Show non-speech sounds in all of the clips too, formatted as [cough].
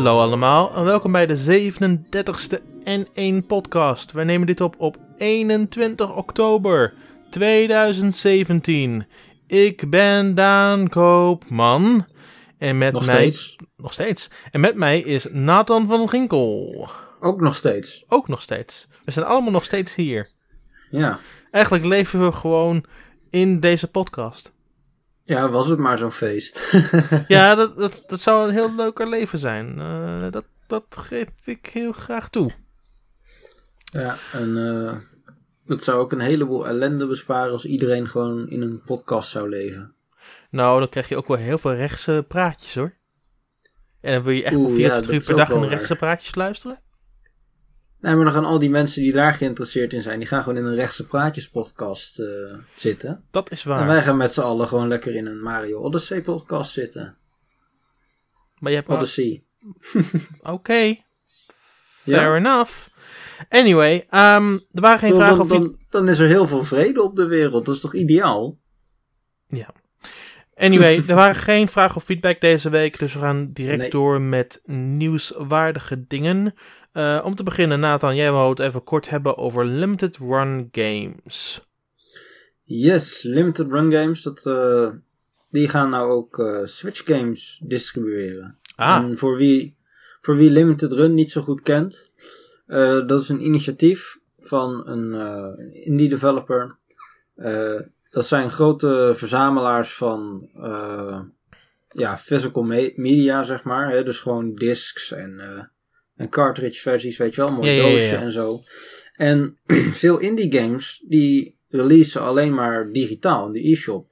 Hallo allemaal en welkom bij de 37ste N1 podcast. Wij nemen dit op op 21 oktober 2017. Ik ben Daan Koopman en met Nog mij... steeds. Nog steeds. En met mij is Nathan van Ginkel. Ook nog steeds. Ook nog steeds. We zijn allemaal nog steeds hier. Ja. Eigenlijk leven we gewoon in deze podcast. Ja, was het maar zo'n feest. [laughs] Ja, dat, dat, dat zou een heel leuker leven zijn. Eh, dat, dat geef ik heel graag toe. ja, en eh, dat zou ook een heleboel ellende besparen als iedereen gewoon in een podcast zou leven. Nou, dan krijg je ook wel heel veel rechtse praatjes hoor. En dan wil je echt Oeh, 40 ja, dat uur is per dag naar rechtse praatjes luisteren? Nee, maar dan gaan al die mensen die daar geïnteresseerd in zijn, die gaan gewoon in een rechtse praatjes podcast eh, zitten. Dat is En waar. wij gaan met z'n allen gewoon lekker in een Mario Odyssey podcast zitten. Maar je hebt. Odyssey. [laughs] Oké, Ja? fair enough. Anyway, ehm, er waren geen Dan, vragen dan, of... dan, dan is er heel veel vrede op de wereld. Dat is toch ideaal? Anyway, er waren [laughs] geen vragen of feedback deze week, dus we gaan direct Nee. door met nieuwswaardige dingen. Eh, om te beginnen, Nathan, jij wou het even kort hebben over limited run games. Yes, Limited Run Games, dat, eh, die gaan nou ook eh, Switch games distribueren. Ah, En voor wie, voor wie Limited Run niet zo goed kent, dat is een initiatief van een indie developer. Dat zijn grote verzamelaars van ja, physical me- media, zeg maar. Hè? Dus gewoon discs en, en cartridge versies, weet je wel, mooi Ja, doosje en zo. En [clears throat] veel indie games, die releasen alleen maar digitaal in de e-shop.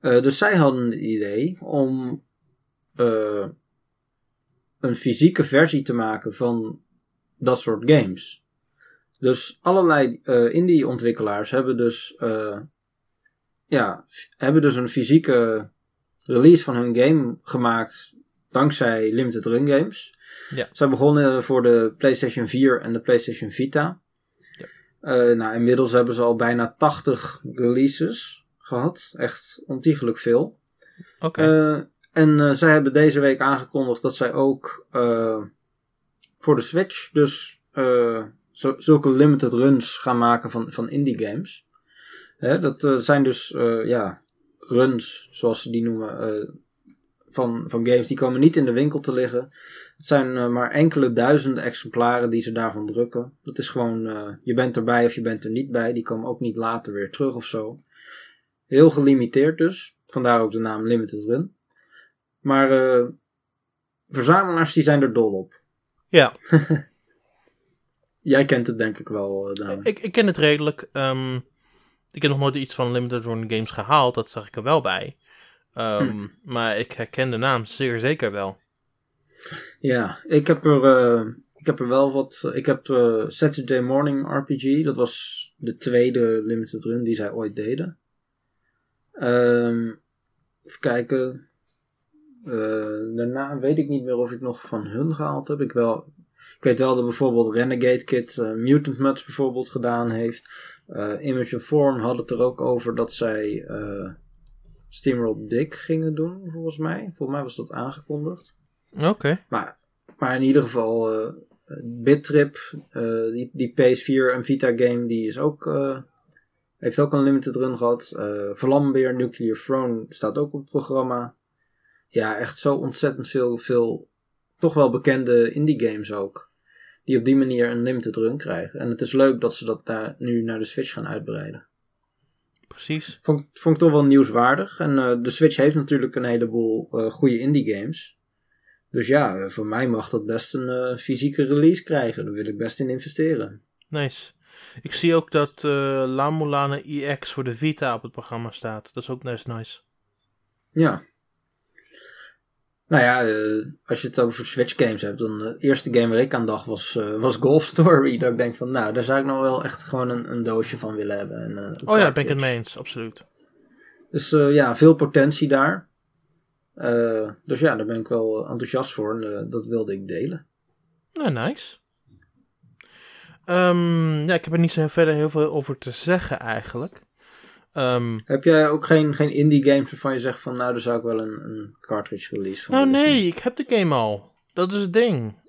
Eh, dus zij hadden het idee om eh, een fysieke versie te maken van dat soort games. Dus allerlei eh, indie-ontwikkelaars hebben dus, ja, hebben dus een fysieke release van hun game gemaakt dankzij Limited Run Games. Ja. Zij begonnen voor de PlayStation 4 en de PlayStation Vita. Ja. Eh, nou, inmiddels hebben ze al bijna 80 releases gehad. Echt ontiegelijk veel. oké. Eh, en eh, zij hebben deze week aangekondigd dat zij ook voor de Switch dus zulke limited runs gaan maken van, van indie games. Hè, dat zijn dus ja, runs, zoals ze die noemen, van, van games die komen niet in de winkel te liggen. Het zijn eh, maar enkele duizenden exemplaren die ze daarvan drukken. Dat is gewoon, eh, je bent erbij of je bent er niet bij. Die komen ook niet later weer terug of zo. Heel gelimiteerd dus. Vandaar ook de naam Limited Run. Maar eh, verzamelaars die zijn er dol op. ja, [laughs] Jij kent het denk ik wel, Daan. ik, ik ken het redelijk. ehm, ik heb nog nooit iets van limited run games gehaald, dat zag ik er wel bij. Ehm, Hm. Maar ik herken de naam zeer zeker wel. Ja, ik heb er, eh, ik heb er wel wat. Ik heb eh, Saturday Morning RPG. Dat was de tweede limited run die zij ooit deden. Ehm, even kijken. Eh, daarna weet ik niet meer of ik nog van hun gehaald heb. Ik, wel, ik weet wel dat bijvoorbeeld Renegade Kid Mutant Mudds bijvoorbeeld gedaan heeft. Eh, Image of Form had het er ook over dat zij Steamroll Dick gingen doen, volgens mij. Volgens mij was dat aangekondigd. Oké. Maar, maar in ieder geval, eh Bittrip, eh, die, die PS4 en Vita game, die is ook, heeft ook een limited run gehad. Eh Vlambeer, Nuclear Throne staat ook op het programma. Ja, echt zo ontzettend veel, veel toch wel bekende indie games ook. Die op die manier een limited run krijgen. En het is leuk dat ze dat daar nu naar de Switch gaan uitbreiden. Precies. Vond, vond ik toch wel nieuwswaardig. En eh, de Switch heeft natuurlijk een heleboel eh goede indie games. Dus ja, eh, voor mij mag dat best een fysieke release krijgen. Daar wil ik best in investeren. Nice. Ik zie ook dat La Mulana EX voor de Vita op het programma staat. Dat is ook best nice. Ja. Nou ja, eh, als je het over Switch games hebt, dan de eerste game waar ik aan dacht was, eh, was Golf Story. [laughs] Dat ik denk van, nou, daar zou ik nou wel echt gewoon een, een doosje van willen hebben. En, eh, een Oh ja, ben ik het mee eens, absoluut. Dus eh, ja, veel potentie daar. Eh, dus ja, daar ben ik wel enthousiast voor en eh, dat wilde ik delen. Nou, nice. Ehm, ja, ik heb er niet zo verder heel veel over te zeggen eigenlijk. Ehm, Heb jij ook geen, geen indie games waarvan je zegt van nou, daar zou ik wel een, een cartridge release van nou nee, zien? ik heb de game al. dat is het ding.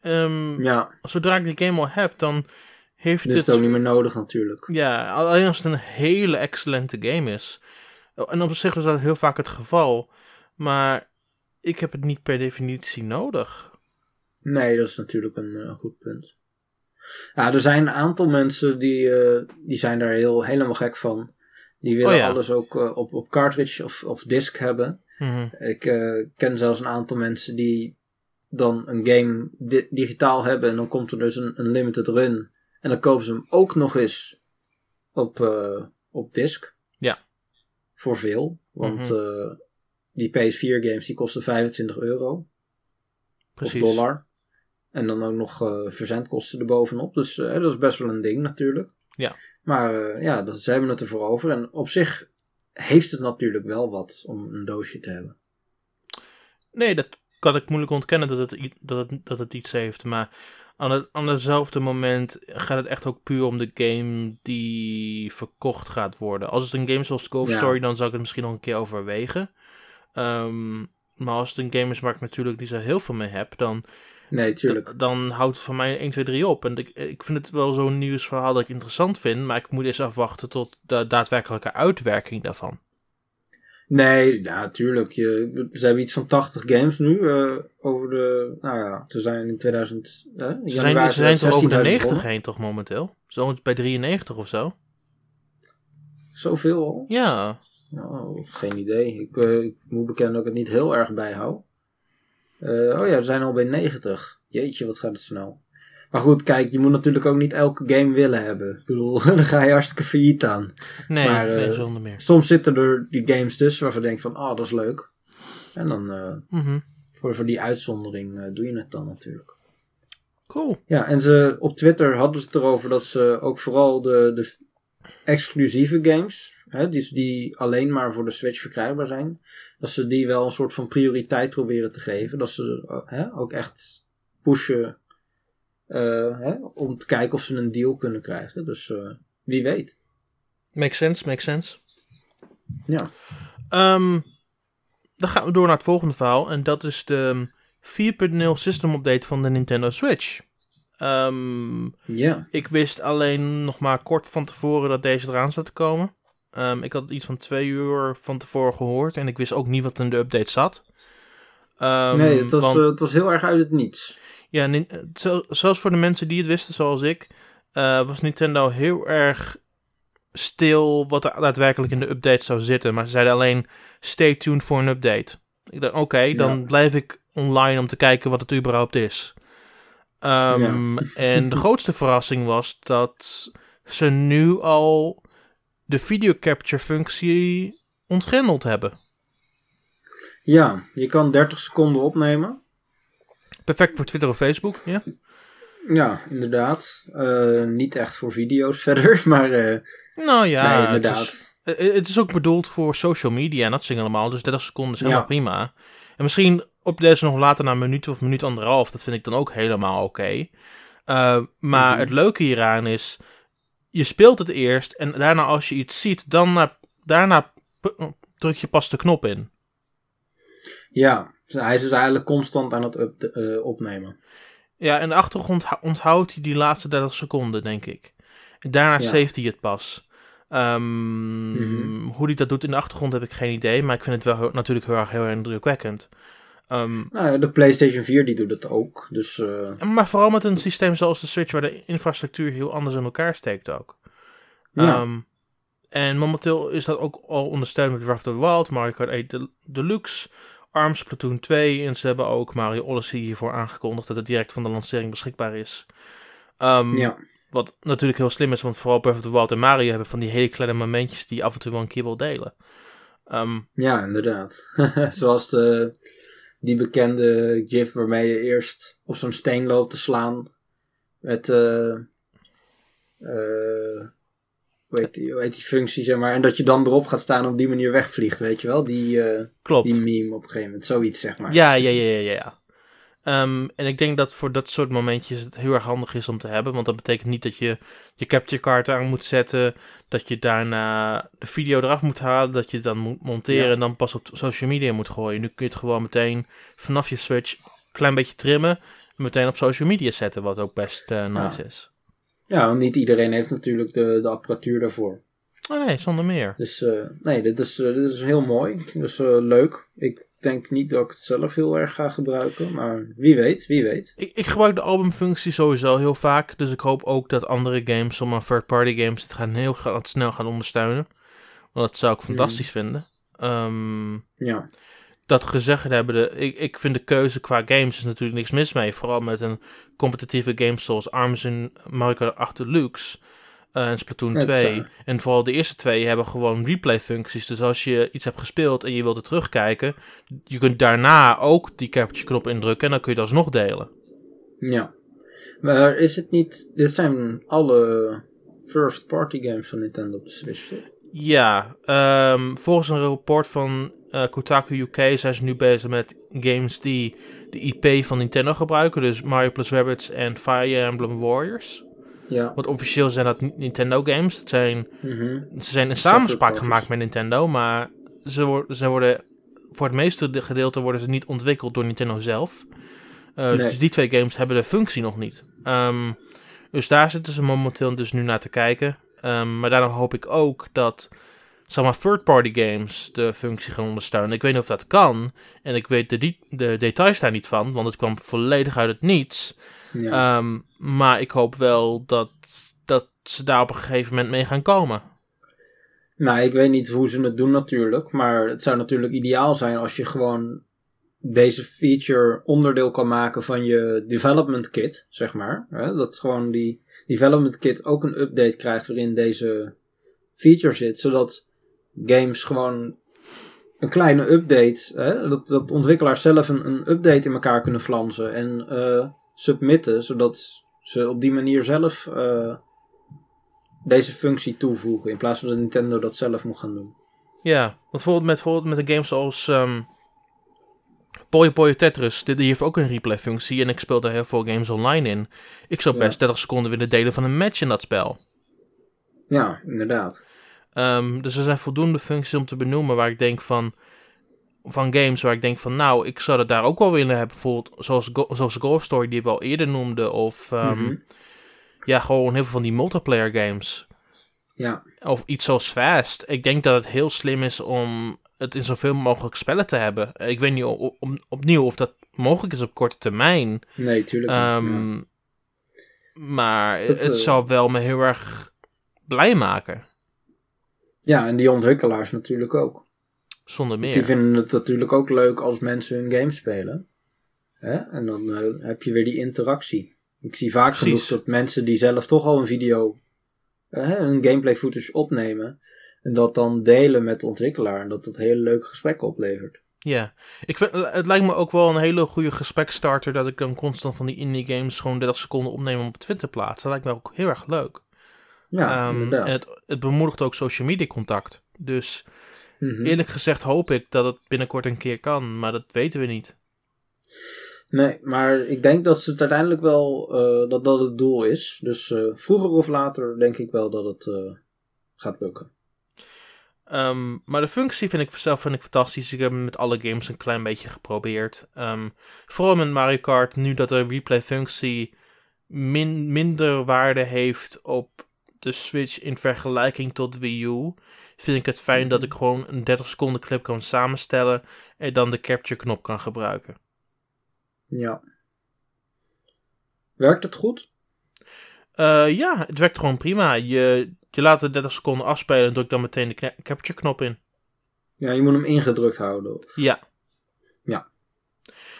Ehm, Ja, Zodra ik die game al heb, dan heeft dus is het... ook niet meer nodig natuurlijk. Ja, alleen als het een hele excellente game is. En op zich is dat heel vaak het geval. Maar ik heb het niet per definitie nodig. Nee, dat is natuurlijk een eh, goed punt. Ja, er zijn een aantal mensen die, eh, die zijn daar heel, helemaal gek van. Die willen Oh ja. alles ook eh, op, op cartridge of, of disk hebben. Mhm. Ik eh, ken zelfs een aantal mensen die dan een game di- digitaal hebben en dan komt er dus een, een limited run. En dan kopen ze hem ook nog eens op, eh, op disk. Ja. Voor veel. Want Mhm. die PS4 games die kosten 25 euro Precies. of dollar. En dan ook nog verzendkosten erbovenop. Dus dat is best wel een ding natuurlijk. Ja. Maar eh, ja, dat, ze hebben het ervoor over. En op zich heeft het natuurlijk wel wat om een doosje te hebben. Nee, dat kan ik moeilijk ontkennen dat het, dat het, dat het iets heeft. Maar aan, het, aan hetzelfde moment gaat het echt ook puur om de game die verkocht gaat worden. Als het een game is zoals Ghost Ja. Story, dan zou ik het misschien nog een keer overwegen. Ehm, maar als het een game is waar ik natuurlijk niet zo heel veel mee heb, dan, Nee, tuurlijk. dan houdt het van mij 1, 2, 3 op. En ik, ik vind het wel zo'n nieuwsverhaal dat ik interessant vind, maar ik moet eens afwachten tot de daadwerkelijke uitwerking daarvan. Nee, ja, tuurlijk. Je, ze hebben iets van 80 games nu. eh, over de. Nou ja, ze zijn in 2000. eh, Ze zijn, ze zijn toch over de 2016 90 begonnen. heen toch momenteel? Zo bij 93 of zo? Zoveel al? Ja. Oh, geen idee. Ik, eh, ik moet bekennen dat ik het niet heel erg bijhoud. Eh, oh ja, we zijn al bij 90. Jeetje, wat gaat het snel. Maar goed, kijk, je moet natuurlijk ook niet elke game willen hebben. Ik bedoel, [laughs] dan ga je hartstikke failliet aan. Nee, Maar, nee eh, zonder meer. Soms zitten er die games tussen waarvan je denkt van, oh, dat is leuk. En dan, eh, Mhm. voor, voor die uitzondering doe je het dan natuurlijk. Cool. Ja, en ze, op Twitter hadden ze het erover dat ze ook vooral de, de exclusieve games, hè, die, die alleen maar voor de Switch verkrijgbaar zijn, dat ze die wel een soort van prioriteit proberen te geven. Dat ze eh, hè, ook echt pushen eh, hè, om te kijken of ze een deal kunnen krijgen. Dus eh, wie weet. Makes sense, makes sense. Ja. Ehm, dan gaan we door naar het volgende verhaal. En dat is de 4.0 system update van de Nintendo Switch. Ja. ik wist alleen nog maar kort van tevoren dat deze eraan zou te komen. Ehm, ik had iets van twee uur van tevoren gehoord. En ik wist ook niet wat in de update zat. Ehm, nee, het was, want- eh, het was heel erg uit het niets. Ja, eh, zelfs voor de mensen die het wisten, zoals ik, eh, was Nintendo heel erg stil wat er daadwerkelijk in de update zou zitten. Maar ze zeiden alleen, stay tuned voor een update. Ik dacht, oké, dan Ja. blijf ik online om te kijken wat het überhaupt is. Ehm, En de [laughs] grootste verrassing was dat ze nu al de video capture functie ontgrendeld hebben. Ja, je kan 30 seconden opnemen. Perfect voor Twitter of Facebook, ja? Ja, inderdaad. Eh, niet echt voor video's [laughs] verder, maar eh, Nou ja, nee, het inderdaad. is- Eh, Het is ook bedoeld voor social media en dat zingen allemaal. Dus 30 seconden is helemaal Ja. prima. En misschien op deze nog later naar een minuut of minuut anderhalf. Dat vind ik dan ook helemaal oké. Maar Mhm. het leuke hieraan is... Je speelt het eerst en daarna als je iets ziet... Dan na- daarna druk je pas de knop in. Ja, dus hij is dus eigenlijk constant aan het up- eh, opnemen. Ja, in de achtergrond hou- onthoudt hij die laatste 30 seconden, denk ik. En daarna Ja. saved hij het pas. Ehm, Mhm. Hoe hij dat doet in de achtergrond heb ik geen idee. Maar ik vind het wel heel- natuurlijk heel erg, heel erg indrukwekkend. Ehm, Nou, ja, de PlayStation 4 die doet het ook. Dus eh, maar vooral met een systeem zoals de Switch, waar de infrastructuur heel anders in elkaar steekt ook. Ja. Ehm, en momenteel is dat ook al ondersteund met Breath of the Wild, Mario Kart 8 Del- Deluxe, ARMS Platoon 2. En ze hebben ook Mario Odyssey hiervoor aangekondigd dat het direct van de lancering beschikbaar is. Ehm, ja. Wat natuurlijk heel slim is, want vooral Breath of the Wild en Mario hebben van die hele kleine momentjes die je af en toe wel een keer wil delen. Ja, inderdaad. [laughs] Zoals de, die bekende gif waarmee je eerst op zo'n steen loopt te slaan. Met, eh eh, hoe, heet die, hoe heet die functie, zeg maar. En dat je dan erop gaat staan en op die manier wegvliegt, weet je wel? Die, eh, klopt. die meme op een gegeven moment. Zoiets, zeg maar. Ja, ja, ja, ja, ja. Ehm, en ik denk dat voor dat soort momentjes het heel erg handig is om te hebben. Want dat betekent niet dat je je capture card aan moet zetten. Dat je daarna de video eraf moet halen. Dat je het dan moet monteren Ja. en dan pas op social media moet gooien. Nu kun je het gewoon meteen vanaf je Switch klein beetje trimmen en meteen op social media zetten, wat ook best uh, nice is. Ja, want niet iedereen heeft natuurlijk de, de apparatuur daarvoor. Oh nee, zonder meer. Dus uh, nee, dit is, uh, dit is heel mooi. Dus uh, leuk. Ik denk niet dat ik het zelf heel erg ga gebruiken. Maar wie weet, wie weet. Ik, ik gebruik de albumfunctie sowieso heel vaak. Dus ik hoop ook dat andere games, sommige third-party games, het gaan heel snel gaan ondersteunen. Want dat zou ik fantastisch mm. vinden. Um, ja. Dat gezegd hebben, de, ik, ik vind de keuze qua games is natuurlijk niks mis mee. Vooral met een competitieve game zoals ARMS en Mario Kart 8 Deluxe. Uh, en Splatoon 2. En vooral de eerste twee hebben gewoon replay functies. Dus als je iets hebt gespeeld en je wilt er terugkijken, je kunt daarna ook die capture knop indrukken en dan kun je dat alsnog delen. Ja. Maar is het niet, dit zijn alle first party games van Nintendo op de Switch, toch? Ja, um, volgens een rapport van uh, Kotaku UK zijn ze nu bezig met games die de IP van Nintendo gebruiken. Dus Mario plus Rabbids en Fire Emblem Warriors. Ja. Want officieel zijn dat Nintendo games. Het zijn, Mhm. ze zijn in samenspraak gemaakt met Nintendo, maar ze, ze worden voor het meeste gedeelte worden ze niet ontwikkeld door Nintendo zelf. Uh, Nee. Dus die twee games hebben de functie nog niet. Ehm, dus daar zitten ze momenteel dus nu naar te kijken. Ehm, maar daarom hoop ik ook dat zeg maar, third-party games de functie gaan ondersteunen. Ik weet niet of dat kan. En ik weet de details daar niet van, want het kwam volledig uit het niets. Ja. Ehm, maar ik hoop wel dat, dat ze daar op een gegeven moment mee gaan komen. Nou, ik weet niet hoe ze het doen natuurlijk. Maar het zou natuurlijk ideaal zijn als je gewoon deze feature onderdeel kan maken van je development kit, zeg maar. Dat gewoon die development kit ook een update krijgt waarin deze feature zit. Zodat games gewoon een kleine update, hè? Dat, dat ontwikkelaars zelf een, een update in elkaar kunnen flansen en eh, submitten. Zodat ze op die manier zelf eh, deze functie toevoegen. In plaats van dat Nintendo dat zelf moet gaan doen. Ja, want bijvoorbeeld met, bijvoorbeeld met een game zoals ehm Puyo Puyo Tetris, die, heeft ook een replay functie en ik speel daar heel veel games online in. Ik zou Ja. best 30 seconden willen delen van een match in dat spel. Ja, inderdaad. Ehm, dus er zijn voldoende functies om te benoemen waar ik denk van, van games waar ik denk van nou, ik zou dat daar ook wel willen hebben. Bijvoorbeeld zoals, Go- zoals Golf Story die we al eerder noemden of ehm, Mhm. ja, gewoon heel veel van die multiplayer games. Ja, Of iets zoals Fast. Ik denk dat het heel slim is om het in zoveel mogelijk spellen te hebben. Ik weet niet opnieuw of dat mogelijk is op korte termijn. nee, tuurlijk. niet, ja. Ehm, Maar Het, het, eh, zou wel me heel erg blij maken. Ja, en die ontwikkelaars natuurlijk ook. Zonder meer. Die vinden het natuurlijk ook leuk als mensen hun game spelen. Hè? En dan eh, heb je weer die interactie. Ik zie vaak Precies. genoeg dat mensen die zelf toch al een video, eh, een gameplay footage opnemen. En dat dan delen met de ontwikkelaar. En dat dat hele leuke gesprekken oplevert. Ja, ik vind, het lijkt me ook wel een hele goede gesprekstarter dat ik dan constant van die indie games gewoon 30 seconden opneem om op Twitter te plaatsen. Dat lijkt me ook heel erg leuk. Ja, Ehm, en het, het bemoedigt ook social media contact. Dus Mhm. eerlijk gezegd hoop ik dat het binnenkort een keer kan, maar dat weten we niet. Nee, maar ik denk dat ze het uiteindelijk wel, eh, dat dat het doel is. Dus eh, vroeger of later denk ik wel dat het eh, gaat lukken. Ehm, maar de functie vind ik zelf vind ik fantastisch. Ik heb hem met alle games een klein beetje geprobeerd. Ehm, vooral met Mario Kart, nu dat de replay functie min, minder waarde heeft op de Switch in vergelijking tot Wii U, vind ik het fijn dat ik gewoon een 30 seconden clip kan samenstellen en dan de capture knop kan gebruiken. Ja. Werkt het goed? Eh, ja, het werkt gewoon prima. Je, je laat de 30 seconden afspelen en druk dan meteen de capture knop in. Ja, je moet hem ingedrukt houden. of- Ja.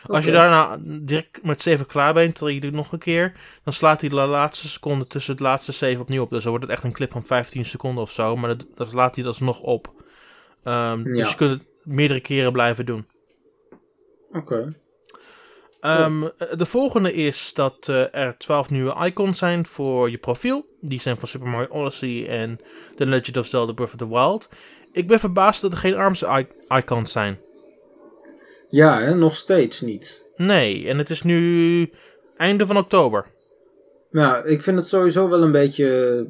Als je daarna direct met 7 klaar bent, dan je doet nog een keer, dan slaat hij de laatste seconde tussen het laatste 7 opnieuw op. Dus dan wordt het echt een clip van 15 seconden of zo, maar dat, dat slaat hij dat nog op. Ehm, Ja. Dus je kunt het meerdere keren blijven doen. Oké. Ehm, De volgende is dat eh, er 12 nieuwe icons zijn voor je profiel. Die zijn van Super Mario Odyssey en The Legend of Zelda Breath of the Wild. Ik ben verbaasd dat er geen ARMS icons zijn. Ja, hè, nog steeds niet. Nee, en het is nu einde van oktober. Ja, ik vind het sowieso wel een beetje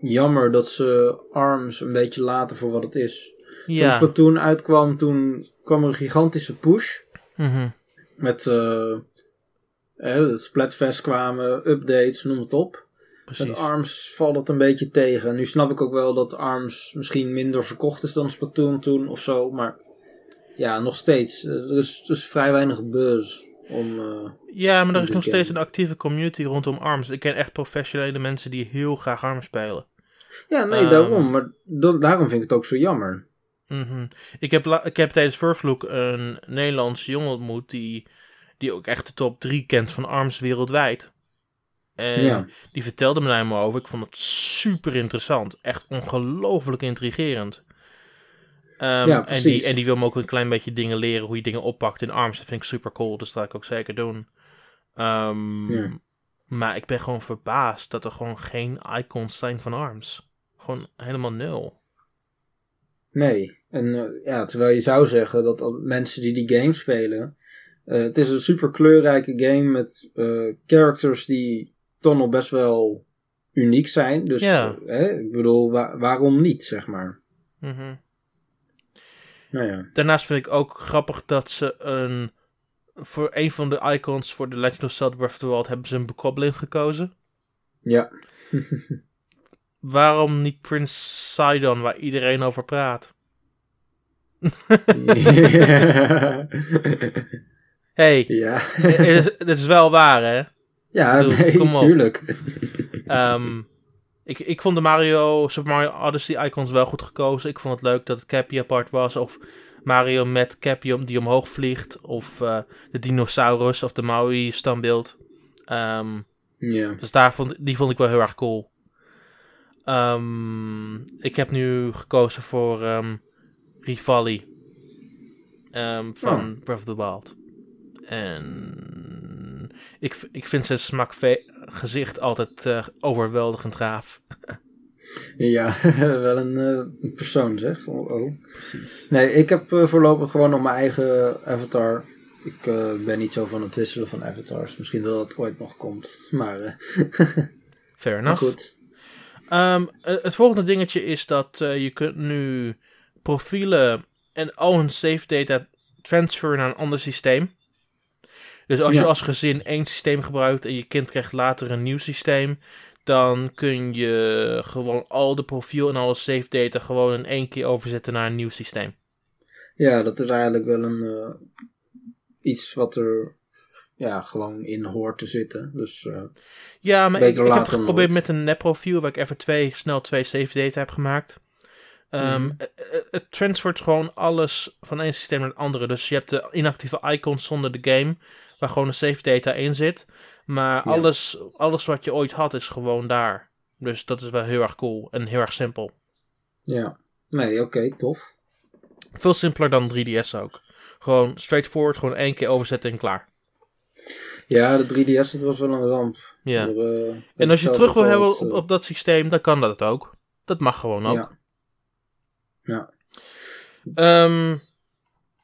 jammer dat ze ARMS een beetje laten voor wat het is. Toen Ja. Splatoon uitkwam, toen kwam er een gigantische push. Mhm. met uh, het Splatfest kwamen, updates, noem het op. Precies. Met ARMS valt het een beetje tegen. Nu snap ik ook wel dat ARMS misschien minder verkocht is dan Splatoon toen of zo. Maar ja, nog steeds. Er is, er is vrij weinig buzz om... Uh, ja, maar er is nog steeds een actieve community rondom ARMS. Ik ken echt professionele mensen die heel graag ARMS spelen. Ja, nee, um, daarom. Maar daarom vind ik het ook zo jammer. Mm ik, heb ik heb tijdens First Look een Nederlandse jongen ontmoet die, die ook echt de top 3 kent van ARMS wereldwijd. En die vertelde me daar helemaal over. Ik vond het super interessant. Echt ongelooflijk intrigerend. Um, ja, en, die, en die wil me ook een klein beetje dingen leren, hoe je dingen oppakt in ARMS. Dat vind ik super cool, dus dat ga ik ook zeker doen. Um, ja. Maar ik ben gewoon verbaasd dat er gewoon geen icons zijn van ARMS. Gewoon helemaal nul. Nee, en uh, ja, terwijl je zou zeggen dat mensen die die game spelen. Uh, het is een super kleurrijke game met uh, characters die toch nog best wel uniek zijn. Dus ja. hè, ik bedoel, waarom niet, zeg maar. Mm nou ja. Daarnaast vind ik ook grappig dat ze een. Voor een van de icons voor de Legend of Zelda Breath of the Wild hebben ze een Bokoblin gekozen. Ja. [laughs] Waarom niet Prince Sidon, waar iedereen over praat? [laughs] hey, ja. dit is wel waar, hè? Ja, nee, tuurlijk. um, ik, ik vond de Mario, Super Mario Odyssey icons wel goed gekozen. Ik vond het leuk dat het Cappy apart was. Of Mario met Cappy die omhoog vliegt. Of uh, de dinosaurus of de Maui standbeeld. Um, Dus daar vond, die vond ik wel heel erg cool. Um, ik heb nu gekozen voor um, Rivali. van oh. Breath of the Wild. En ik, ik vind zijn smakgezicht altijd uh, overweldigend gaaf. [laughs] ja, [laughs] wel een uh, persoon zeg. Oh, oh, Precies. Nee, ik heb uh, voorlopig gewoon nog mijn eigen avatar. Ik ben niet zo van het wisselen van avatars. Misschien dat het ooit nog komt. Maar. [laughs] Fair enough. goed. Um, het volgende dingetje is dat je kunt nu profielen en al hun save data transferen naar een ander systeem. Dus als je als gezin één systeem gebruikt en je kind krijgt later een nieuw systeem, dan kun je gewoon al de profiel en alle save data gewoon in één keer overzetten naar een nieuw systeem. Ja, dat is eigenlijk wel een uh, iets wat er ja, gewoon in hoort te zitten. Dus, uh, ja, maar ik, ik heb het geprobeerd met een net-profiel waar ik even twee, snel twee save data heb gemaakt. Um, mm. Het transfert gewoon alles van één systeem naar het andere. Dus je hebt de inactieve icons zonder de game waar gewoon een save data in zit. Maar alles, alles wat je ooit had is gewoon daar. Dus dat is wel heel erg cool en heel erg simpel. Ja, nee, oké, tof. Veel simpeler dan 3DS ook. Gewoon straightforward, gewoon één keer overzetten en klaar. Ja, de 3DS het was wel een ramp. Ja. Eh, en als je terug wil hebben op, eh, op, dat systeem, dan kan dat ook. Dat mag gewoon ook. Ja. ja. Um,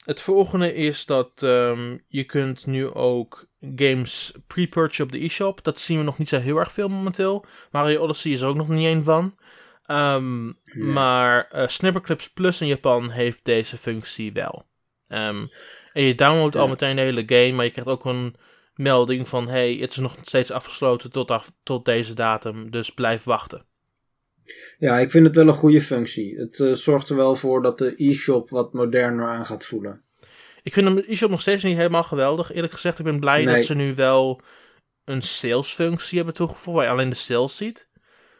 het volgende is dat um, je kunt nu ook games pre-purchase op de e-shop. Dat zien we nog niet zo heel erg veel momenteel. Mario Odyssey is er ook nog niet één van. Um, Maar uh, Snipperclips Plus in Japan heeft deze functie wel. Um, en je downloadt al meteen de hele game, maar je krijgt ook een melding van... hey, het is nog steeds afgesloten tot, af, tot deze datum, dus blijf wachten. Ja, ik vind het wel een goede functie. Het uh, zorgt er wel voor dat de e-shop wat moderner aan gaat voelen. Ik vind de e-shop nog steeds niet helemaal geweldig. Eerlijk gezegd, ik ben blij dat ze nu wel een salesfunctie hebben toegevoegd, waar je alleen de sales ziet.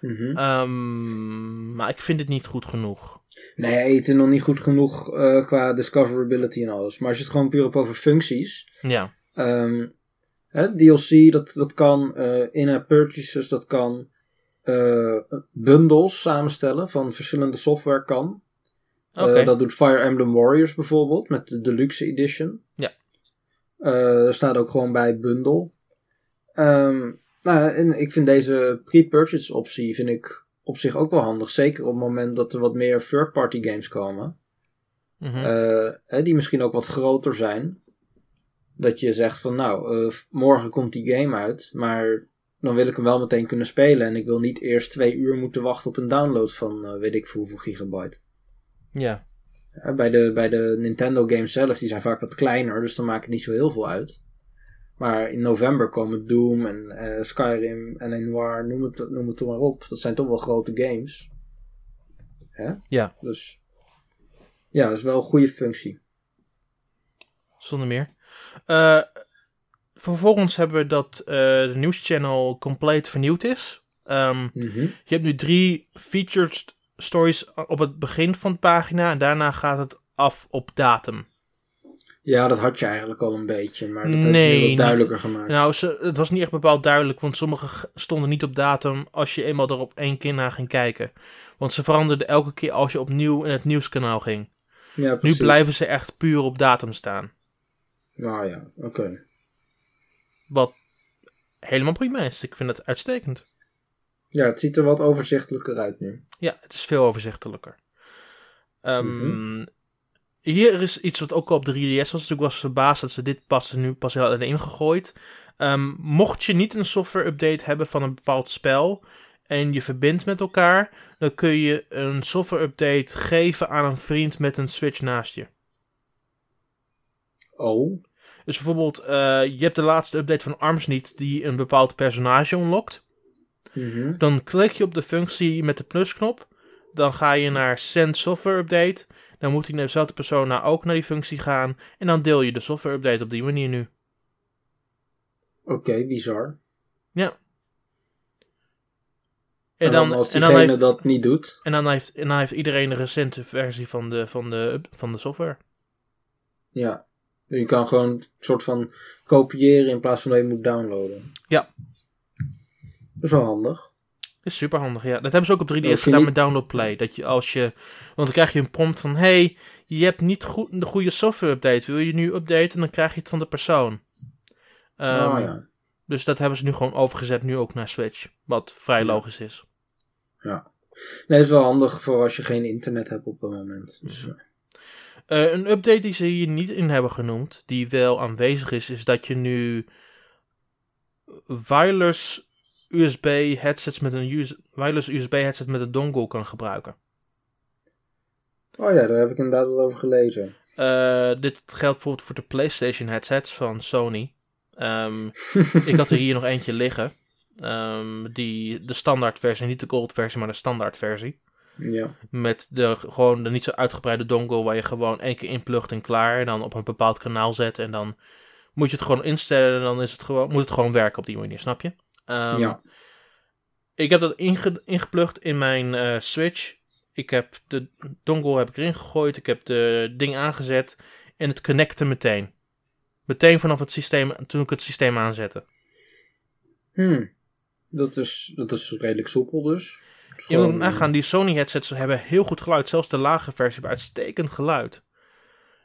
Mm maar ik vind het niet goed genoeg. Nee, het is nog niet goed genoeg uh, qua discoverability en alles. Maar als je het gewoon puur hebt over functies. Ja. Um, hè, DLC, dat, dat kan. Uh, in-app purchases, dat kan uh, bundles samenstellen van verschillende software kan. Uh, dat doet Fire Emblem Warriors bijvoorbeeld met de Deluxe Edition. Ja. Uh, er staat ook gewoon bij bundle. Um, nou, en ik vind deze pre-purchase optie vind ik op zich ook wel handig. Zeker op het moment dat er wat meer third-party games komen. Mm -hmm. die misschien ook wat groter zijn. Dat je zegt van nou, morgen komt die game uit. Maar dan wil ik hem wel meteen kunnen spelen. En ik wil niet eerst twee uur moeten wachten op een download van uh, weet ik veel hoeveel gigabyte. Ja. bij, de, bij de Nintendo games zelf, die zijn vaak wat kleiner, dus dan maakt het niet zo heel veel uit. Maar in november komen Doom en uh, Skyrim en Noir, noem het, noem het maar op. Dat zijn toch wel grote games. Hè? Ja. Dus ja, dat is wel een goede functie. Zonder meer. Uh, vervolgens hebben we dat uh, de nieuwschannel compleet vernieuwd is. Um, Je hebt nu drie featured stories op het begin van de pagina en daarna gaat het af op datum. Ja, dat had je eigenlijk al een beetje, maar dat nee, heeft je wat duidelijker gemaakt. Nou, ze, het was niet echt bepaald duidelijk, want sommige stonden niet op datum als je eenmaal er op één keer naar ging kijken. Want ze veranderden elke keer als je opnieuw in het nieuwskanaal ging. Ja, nu blijven ze echt puur op datum staan. Nou ja, oké. Wat helemaal prima is. Ik vind het uitstekend. Ja, het ziet er wat overzichtelijker uit nu. Ja, het is veel overzichtelijker. Um, hier is iets wat ook al op de 3DS was. Dus ik was verbaasd dat ze dit pas nu pas hadden gegooid. Um, mocht je niet een software update hebben van een bepaald spel en je verbindt met elkaar, dan kun je een software update geven aan een vriend met een Switch naast je. Oh. Dus bijvoorbeeld, uh, je hebt de laatste update van ARMS niet die een bepaald personage unlockt. Mm Dan klik je op de functie met de plusknop. Dan ga je naar Send Software Update. Dan moet die dezelfde persoon nou ook naar die functie gaan. En dan deel je de software update op die manier nu. Oké, bizar. Ja. En, dan, als diegene en dan heeft, dat niet doet. En dan, heeft, en dan heeft iedereen een recente versie van de, van de, van de software. Ja. Je kan gewoon een soort van kopiëren in plaats van dat je moet downloaden. Ja. Dat is wel handig. Dat is super handig, ja. Dat hebben ze ook op 3DS gedaan met Download Play. Dat je als je. Want dan krijg je een prompt van: hey, je hebt niet goed, de goede software update. Wil je nu updaten? Dan krijg je het van de persoon. Um, oh, ja. Dus dat hebben ze nu gewoon overgezet, nu ook naar Switch. Wat vrij logisch is. Ja. Nee, is wel handig voor als je geen internet hebt op het moment. Dus, uh, een update die ze hier niet in hebben genoemd, die wel aanwezig is, is dat je nu wireless USB headsets met een wireless USB headset met een dongle kan gebruiken. Oh ja, daar heb ik inderdaad wat over gelezen. Uh, dit geldt bijvoorbeeld voor de PlayStation headsets van Sony. Um, [laughs] ik had er hier nog eentje liggen. Um, die, de standaard versie, niet de gold versie, maar de standaard versie. Ja. Met de, gewoon de niet zo uitgebreide dongle waar je gewoon één keer inplugt en klaar. En dan op een bepaald kanaal zet. En dan moet je het gewoon instellen en dan is het gewoon, moet het gewoon werken op die manier, snap je? Um, ja. Ik heb dat inge, ingeplucht in mijn uh, Switch. Ik heb de dongle heb ik erin gegooid. Ik heb de ding aangezet. En het connecte meteen. Meteen vanaf het systeem, toen ik het systeem aanzette. Hmm. Dat is, dat is redelijk soepel dus. Je moet nagaan, die Sony headsets hebben heel goed geluid. Zelfs de lage versie heeft uitstekend geluid.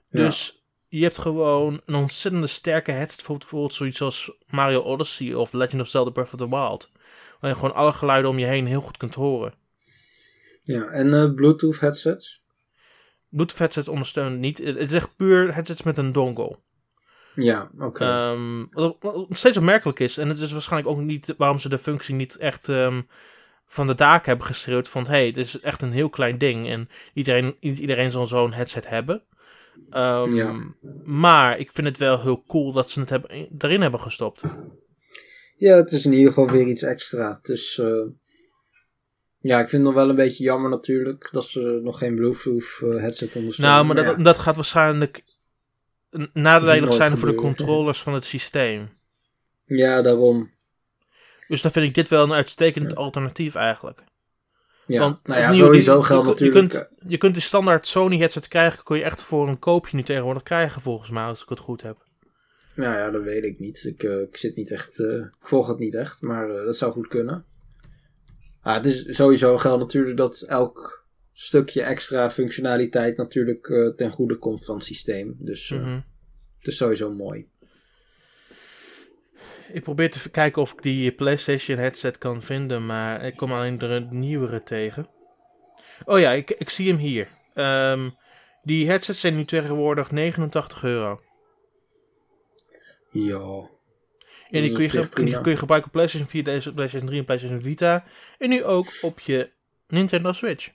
Dus je hebt gewoon een ontzettende sterke headset. Bijvoorbeeld zoiets als Mario Odyssey of Legend of Zelda Breath of the Wild. Waar je gewoon alle geluiden om je heen heel goed kunt horen. Ja, en uh, Bluetooth headsets? Bluetooth headsets ondersteunen niet. Het is echt puur headsets met een dongle. Ja, oké. Ehm, wat, wat, steeds opmerkelijk is. En het is waarschijnlijk ook niet waarom ze de functie niet echt um, van de daken hebben geschreeuwd. Van hé, hey, dit is echt een heel klein ding. En iedereen, niet iedereen zal zo'n headset hebben. Um, ja. Maar ik vind het wel heel cool dat ze het hebben, erin hebben gestopt. Ja, het is in ieder geval weer iets extra. Dus uh, ja, ik vind het nog wel een beetje jammer natuurlijk dat ze nog geen Bluetooth uh, headset ondersteunen. Nou, maar dat, dat gaat waarschijnlijk nadelig zijn voor de controllers van het systeem. Ja, daarom. Dus dan vind ik dit wel een uitstekend alternatief eigenlijk. Ja, Want, nou ja, sowieso geldt natuurlijk... Je kunt, je kunt de standaard Sony headset krijgen, kun je echt voor een koopje nu tegenwoordig krijgen volgens mij, als ik het goed heb. Nou ja, dat weet ik niet. Ik, uh, ik zit niet echt, uh, ik volg het niet echt, maar uh, dat zou goed kunnen. Ah, het is sowieso geldt natuurlijk dat elk stukje extra functionaliteit natuurlijk ten goede komt van het systeem. Dus mm -hmm. het is sowieso mooi. Ik probeer te kijken of ik die PlayStation headset kan vinden, maar ik kom alleen de nieuwere tegen. Oh ja, ik, ik zie hem hier. Um, die headsets zijn nu tegenwoordig 89 euro. Ja. En die kun, je, die kun je gebruiken op PlayStation 4, deze PlayStation 3 en PlayStation Vita. En nu ook op je Nintendo Switch.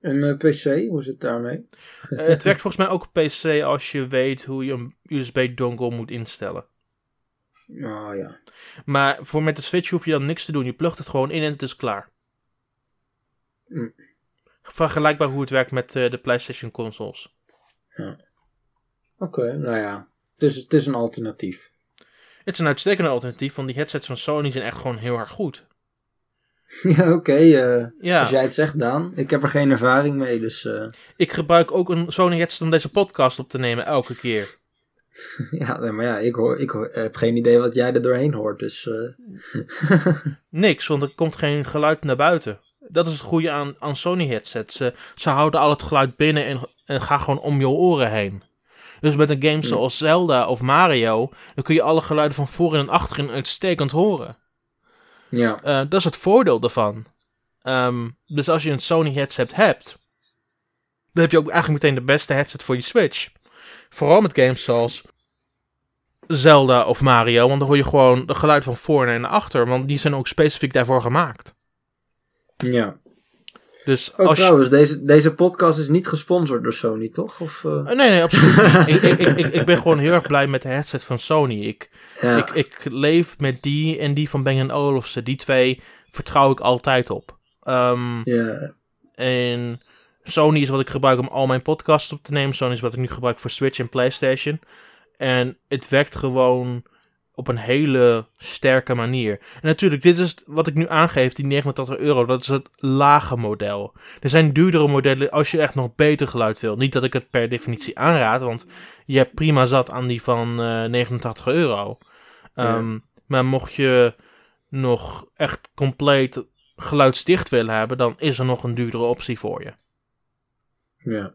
En uh, eh, PC, hoe zit het daarmee? uh, het werkt volgens mij ook op PC als je weet hoe je een USB-dongle moet instellen. Oh ja. Maar voor met de Switch hoef je dan niks te doen. Je plugt het gewoon in en het is klaar. Mm. Vergelijkbaar hoe het werkt met eh, de PlayStation consoles. Oké, nou ja. Het is, het is een alternatief. Het is een uitstekende alternatief, want die headsets van Sony zijn echt gewoon heel erg goed. [laughs] ja, oké. eh, Ja, Als jij het zegt, Daan. Ik heb er geen ervaring mee, dus... eh, ik gebruik ook een Sony headset om deze podcast op te nemen elke keer. [laughs] ja, nee, maar ja, ik, hoor, ik hoor- heb geen idee wat jij er doorheen hoort, dus... eh, [laughs] Niks, want er komt geen geluid naar buiten. Dat is het goede aan, aan Sony headsets. Ze, ze houden al het geluid binnen en, en gaan gewoon om je oren heen. Dus met een game zoals Zelda of Mario, dan kun je alle geluiden van voren en achterin uitstekend horen. ja, Eh, dat is het voordeel daarvan. Ehm, dus als je een Sony headset hebt, dan heb je ook eigenlijk meteen de beste headset voor je Switch. Vooral met games zoals Zelda of Mario, want dan hoor je gewoon de geluid van voor en achter, want die zijn ook specifiek daarvoor gemaakt. ja. Dus Oh, als je... trouwens, deze, deze podcast is niet gesponsord door Sony, toch? Of, eh, Eh, Nee, nee, absoluut niet. [laughs] ik, ik, ik, ik- ben gewoon heel erg blij met de headset van Sony. Ik, ja. ik, ik leef met die en die van Bang Olufsen. Die twee vertrouw ik altijd op. Ehm, ja. En Sony is wat ik gebruik om al mijn podcasts op te nemen. Sony is wat ik nu gebruik voor Switch en PlayStation. En het werkt gewoon op een hele sterke manier. En natuurlijk, dit is wat ik nu aangeef, die 89 euro, dat is het lage model. Er zijn duurdere modellen als je echt nog beter geluid wil. Niet dat ik het per definitie aanraad, want je hebt prima zat aan die van eh 89 euro. Ehm, Maar mocht je nog echt compleet geluidsdicht willen hebben, dan is er nog een duurdere optie voor je. Ja.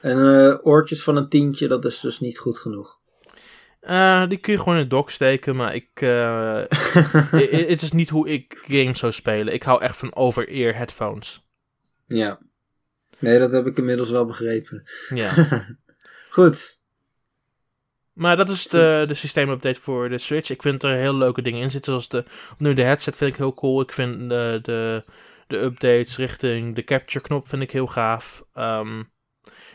En eh, oortjes van een tientje, dat is dus niet goed genoeg. Eh, die kun je gewoon in de dock steken, maar ik. eh, [laughs] Het is niet hoe ik games zou spelen. Ik hou echt van over-ear headphones. Ja. Nee, dat heb ik inmiddels wel begrepen. Ja. [laughs] Goed. Maar dat is de, de systeemupdate voor de Switch. Ik vind er heel leuke dingen in zitten. Zoals de, nu de headset vind ik heel cool. Ik vind de, de, de updates richting de capture knop vind ik heel gaaf. Ehm,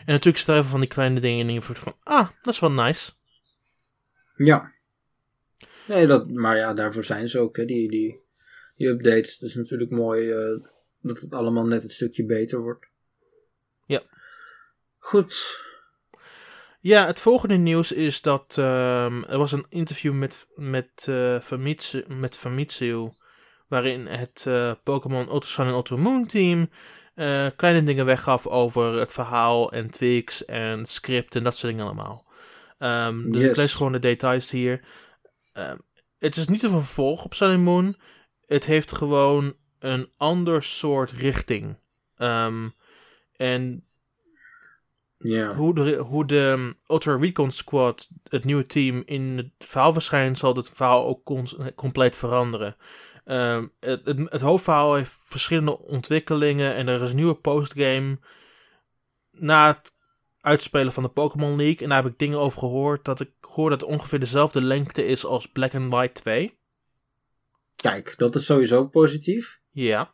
en natuurlijk zitten er even van die kleine dingen in. je voelt van, ah, dat is wel nice. Ja. Nee, dat, maar ja, daarvoor zijn ze ook, hè, die, die, die updates. Het is natuurlijk mooi eh, dat het allemaal net een stukje beter wordt. Ja. Goed. Ja, het volgende nieuws is dat ehm, er was een interview met, met, eh Famitsu, met Famitsu, waarin het eh, Pokémon Ultra Sun en Ultra Moon team eh, kleine dingen weggaf over het verhaal en tweaks en script en dat soort dingen allemaal. Ehm, dus ik Yes. lees gewoon de details hier. Ehm, het is niet een vervolg op Sun and Moon. Het heeft gewoon een ander soort richting. Ehm, en Ja. hoe de, hoe de um, Ultra Recon Squad, het nieuwe team, in het verhaal verschijnt, zal het verhaal ook compleet veranderen. Ehm, het, het, het hoofdverhaal heeft verschillende ontwikkelingen en er is een nieuwe postgame na het uitspelen van de Pokémon League. En daar heb ik dingen over gehoord dat ik hoor dat het ongeveer dezelfde lengte is als Black and White 2. Kijk, dat is sowieso positief. Ja.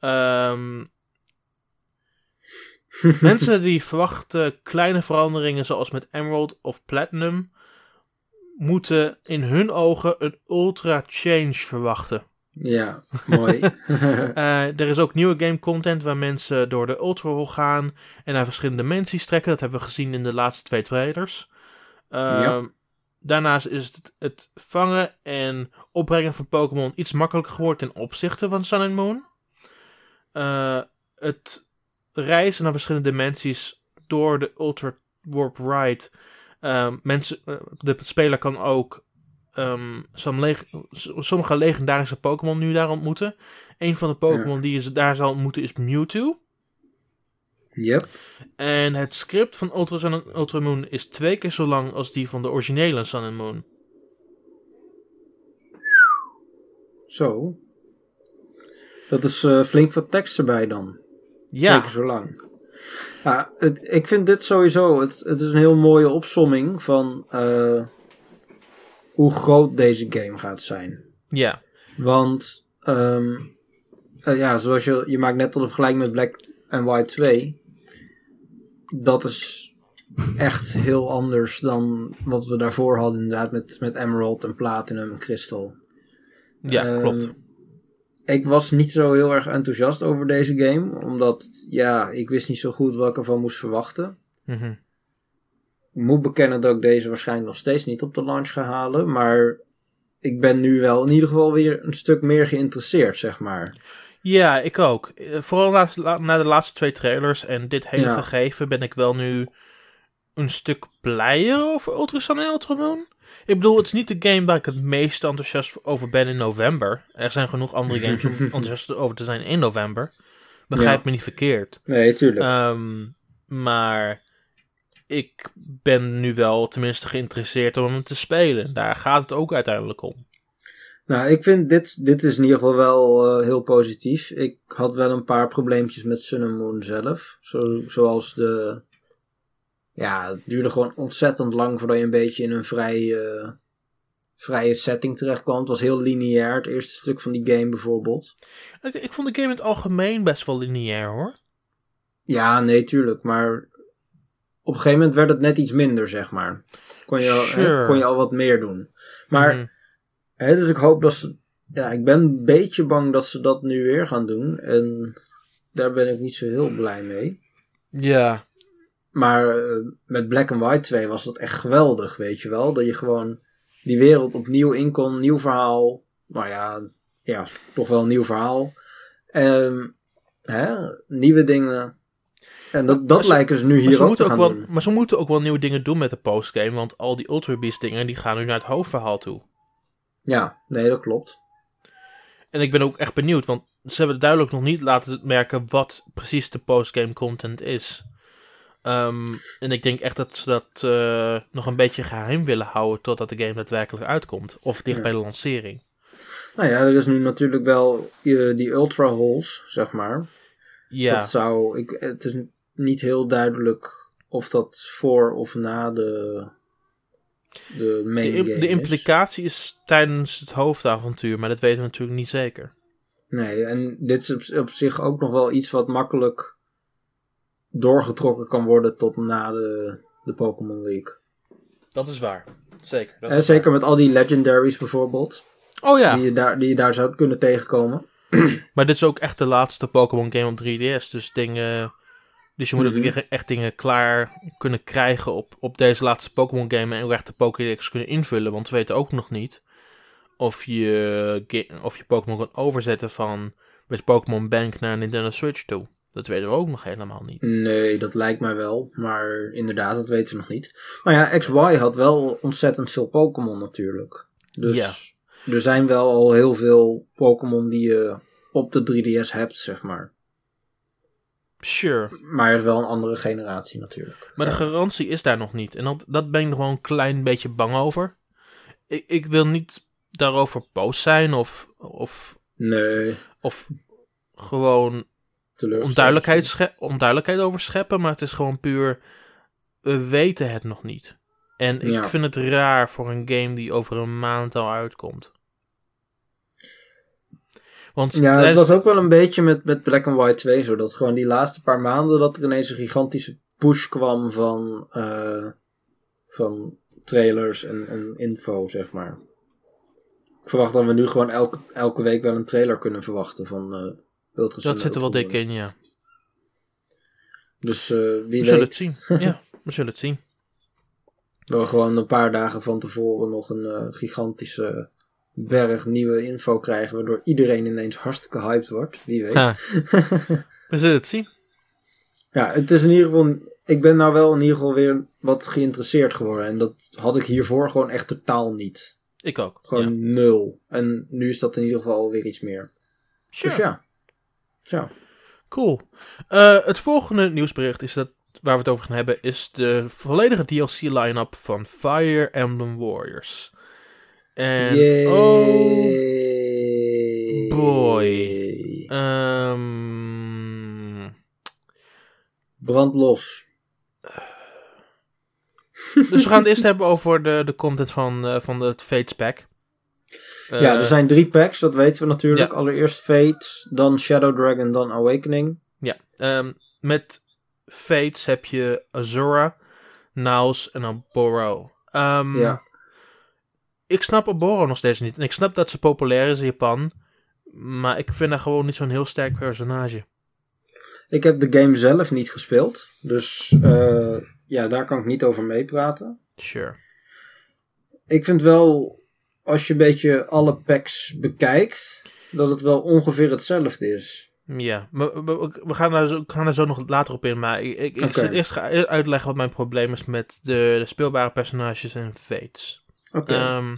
Ehm, mensen die verwachten kleine veranderingen zoals met Emerald of Platinum, moeten in hun ogen een ultra change verwachten. Ja, mooi. [laughs] [laughs] Eh, er is ook nieuwe game content waar mensen door de Ultra gaan en naar verschillende dimensies trekken. Dat hebben we gezien in de laatste twee trailers. Ehm, Ja. Daarnaast is het, het vangen en opbrengen van Pokémon iets makkelijker geworden ten opzichte van Sun and Moon. Eh, het reizen naar verschillende dimensies door de Ultra Warp Ride. Ehm, mensen, eh, de speler kan ook ehm, leg- sommige legendarische Pokémon nu daar ontmoeten. Een van de Pokémon die je daar zal ontmoeten is Mewtwo. yep. En het script van Ultra Sun en Ultra Moon is twee keer zo lang als die van de originele Sun and Moon. Zo. Dat is eh, flink wat tekst erbij dan. Ja, Zeker zo lang. Ja, het, ik vind dit sowieso, het, het is een heel mooie opsomming van eh, hoe groot deze game gaat zijn. ja, Want, ehm, eh, ja, zoals je, je maakt net al een vergelijking met Black and White 2. Dat is echt heel anders dan wat we daarvoor hadden, inderdaad, met, met Emerald en Platinum en Crystal. Ja, Ehm, klopt. Ik was niet zo heel erg enthousiast over deze game, omdat ja, ik wist niet zo goed wat ik ervan moest verwachten. Mhm. Ik moet bekennen dat ik deze waarschijnlijk nog steeds niet op de launch ga halen, maar ik ben nu wel in ieder geval weer een stuk meer geïnteresseerd, zeg maar. Ja, ik ook. Vooral na, na de laatste twee trailers en dit hele Ja. gegeven ben ik wel nu een stuk blijer over Ultra Sun en Ultra Moon. Ik bedoel, het is niet de game waar ik het meest enthousiast over ben in november. Er zijn genoeg andere games om [laughs] enthousiast over te zijn in november. Begrijp Ja. me niet verkeerd. Nee, tuurlijk. Ehm, maar ik ben nu wel tenminste geïnteresseerd om hem te spelen. Daar gaat het ook uiteindelijk om. Nou, ik vind dit, dit is in ieder geval wel eh, heel positief. Ik had wel een paar probleempjes met Sun and Moon zelf. Zo, zoals de... Ja, het duurde gewoon ontzettend lang voordat je een beetje in een vrij, eh, vrije setting terecht kwam. Het was heel lineair, het eerste stuk van die game bijvoorbeeld. Ik, ik vond de game in het algemeen best wel lineair hoor. Ja, nee, tuurlijk. Maar op een gegeven moment werd het net iets minder, zeg maar. Kon je, al- hè, kon je al wat meer doen. Maar Mhm. Hè, dus ik hoop dat ze. Ja, ik ben een beetje bang dat ze dat nu weer gaan doen. En daar ben ik niet zo heel blij mee. Ja, Maar eh, met Black and White 2 was dat echt geweldig, weet je wel. Dat je gewoon die wereld opnieuw in kon, nieuw verhaal. Nou ja, ja toch wel een nieuw verhaal. Ehm, hè, nieuwe dingen. En dat, dat ze- lijken ze nu hier ze, ook te moeten ook gaan wel, doen. maar ze moeten ook wel nieuwe dingen doen met de postgame. Want al die Ultra Beast dingen die gaan nu naar het hoofdverhaal toe. Ja, nee, dat klopt. En ik ben ook echt benieuwd, want ze hebben duidelijk nog niet laten merken wat precies de postgame content is. Ehm, en ik denk echt dat ze dat eh, nog een beetje geheim willen houden totdat de game daadwerkelijk uitkomt. Of dicht Ja. bij de lancering. Nou ja, er is nu natuurlijk wel eh, die Ultra Holes, zeg maar. Ja, Dat zou, ik, het is niet heel duidelijk of dat voor of na de, de de, main im- game de is. implicatie is tijdens het hoofdavontuur, maar dat weten we natuurlijk niet zeker. Nee, en dit is op, op zich ook nog wel iets wat makkelijk doorgetrokken kan worden tot na de, de Pokémon League. Dat is waar. Zeker. dat En is zeker met al die legendaries bijvoorbeeld. Oh ja, die, je daar, die je daar zou kunnen tegenkomen. [clears throat] maar dit is ook echt de laatste Pokémon game op 3DS. Dus dingen. Dus je moet Mhm. ook echt- echt dingen klaar kunnen krijgen op, op deze laatste Pokémon game. En ook echt de Pokédex kunnen invullen. Want we weten ook nog niet of je, of je Pokémon kan overzetten van met Pokémon Bank naar Nintendo Switch toe. Dat weten we ook nog helemaal niet. Nee, dat lijkt mij wel. Maar inderdaad, dat weten we nog niet. Maar ja, XY had wel ontzettend veel Pokémon natuurlijk. Dus Ja. er zijn wel al heel veel Pokémon die je op de 3DS hebt, zeg maar. Sure. Maar het is wel een andere generatie natuurlijk. Maar de garantie is daar nog niet. En dat, dat ben ik nog wel een klein beetje bang over. Ik, ik wil niet daarover boos zijn of, of, Nee, of gewoon. Onduidelijkheid, sche- onduidelijkheid over scheppen. Maar het is gewoon puur, we weten het nog niet. En ik Ja. vind het raar voor een game die over een maand al uitkomt. Want Ja, het tijdens- was ook wel een beetje met, met Black and White 2 zo. Dat gewoon die laatste paar maanden dat er ineens een gigantische push kwam van, eh, van trailers en, en info, zeg maar. Ik verwacht dat we nu gewoon elke, elke week wel een trailer kunnen verwachten van eh dat zit er wel dik in, ja. Dus eh, wie We zullen weet het zien. [laughs] Ja, we zullen het zien. dat we gewoon een paar dagen van tevoren nog een eh, gigantische berg nieuwe info krijgen. Waardoor iedereen ineens hartstikke hyped wordt. Wie weet. [laughs] We zullen het zien. Ja, het is in ieder geval. Ik ben nou wel in ieder geval weer wat geïnteresseerd geworden. En dat had ik hiervoor gewoon echt totaal niet. Ik ook. Gewoon ja. nul. En nu is dat in ieder geval weer iets meer. Sure. Dus ja. Ja. Cool. Eh, het volgende nieuwsbericht is dat, waar we het over gaan hebben, is de volledige DLC line-up van Fire Emblem Warriors. En Yay. oh boy. Ehm, Brand los. dus we gaan het eerst [laughs] hebben over de, de content van, eh, van het Fates pack. Eh, ja, er zijn drie packs, dat weten we natuurlijk. ja. Allereerst Fate, dan Shadow Dragon, dan Awakening. Ja, ehm, met Fates heb je Azura, Naus en Oboro. Um, Ja. Ik snap Oboro nog steeds niet. En ik snap dat ze populair is in Japan. Maar ik vind haar gewoon niet zo'n heel sterk personage. Ik heb de game zelf niet gespeeld. Dus eh, ja, daar kan ik niet over meepraten. Sure. Ik vind wel, als je een beetje alle packs bekijkt, dat het wel ongeveer hetzelfde is. Ja, we, we, we gaan, daar zo, gaan zo nog later op in. Maar ik, ik, ik eerst ga uitleggen wat mijn probleem is met de, de speelbare personages en Fates. Oké. Ehm,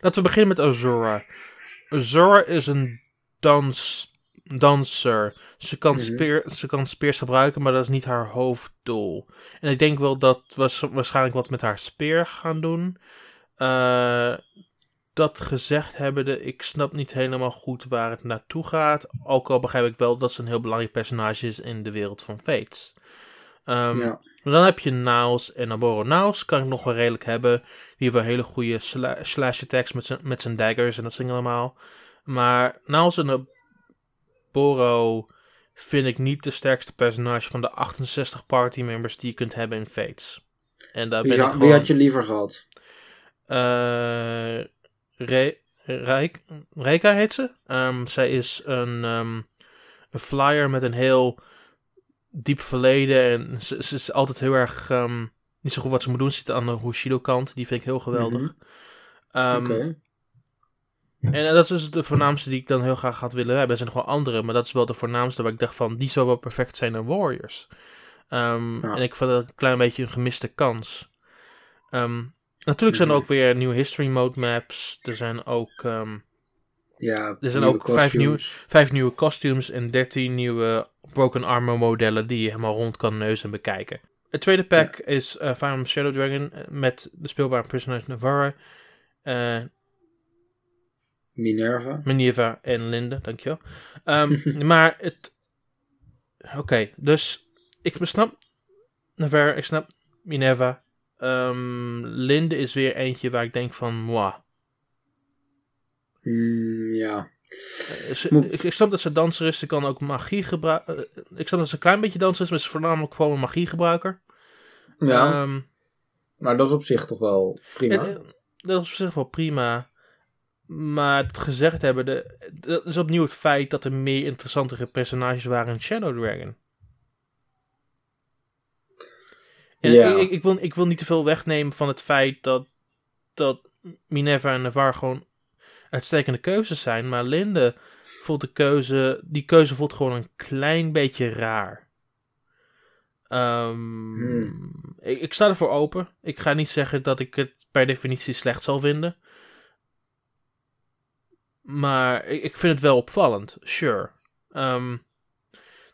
laten we beginnen met Azura. Azura is een dans, danser. Ze kan, Mhm. speer, ze kan speers gebruiken, maar dat is niet haar hoofddoel. En ik denk wel dat we waarschijnlijk wat met haar speer gaan doen. Eh, dat gezegd hebbende, ik snap niet helemaal goed waar het naartoe gaat. Ook al begrijp ik wel dat ze een heel belangrijk personage is in de wereld van Fates. Ehm, ja. dan heb je Naus en Aboro. Naus kan ik nog wel redelijk hebben. Die heeft wel hele goede sla- slash attacks met zijn, met zijn daggers en dat soort allemaal. Maar Naus en Aboro vind ik niet de sterkste personage van de 68 party members die je kunt hebben in Fates. En daar Wie, ben ik gewoon... wie had je liever gehad? Eh, Re- Reik- Reika heet ze. Ehm, zij is een, ehm, een flyer met een heel diep verleden. En ze, ze is altijd heel erg ehm, niet zo goed wat ze moet doen. Ze zit aan de Hushido kant. Die vind ik heel geweldig. Oké. En eh, dat is de voornaamste die ik dan heel graag had willen hebben. Er zijn nog wel andere, maar dat is wel de voornaamste waar ik dacht van... Die zou wel perfect zijn in Warriors. Ja. En ik vond dat een klein beetje een gemiste kans. Ehm, natuurlijk zijn er Mhm. ook weer nieuwe history mode maps. Er zijn ook, ehm, Ja, er zijn ook vijf costumes. vijf nieuwe costumes en 13 nieuwe broken armor modellen die je helemaal rond kan neuzen en bekijken. Het tweede pack is eh Fire Emblem Shadow Dragon eh, met de speelbare personage Navarra, eh Minerva. Minerva en Linde, dankjewel. Ehm [laughs] maar het... Oké, dus ik snap Navarra, ik snap Minerva. Ehm, Linde is weer eentje waar ik denk van, moi. Mm, ja. Eh, ze- ik, ik snap dat ze danser is, ze kan ook magie gebruiken. ik snap dat ze een klein beetje danser is, maar ze is voornamelijk gewoon een magiegebruiker. Ja, Ehm, maar dat is op zich toch wel prima. eh, dat is op zich wel prima. Maar het gezegd hebben, de, dat is opnieuw het feit dat er meer interessantere personages waren in Shadow Dragon. En ik, ik, wil, ik wil niet te veel wegnemen van het feit dat, dat Minerva en Navar gewoon uitstekende keuzes zijn. Maar Linde voelt de keuze, die keuze voelt gewoon een klein beetje raar. Ehm, Hmm. ik, ik sta ervoor open. Ik ga niet zeggen dat ik het per definitie slecht zal vinden. Maar ik, ik vind het wel opvallend, sure. Ehm,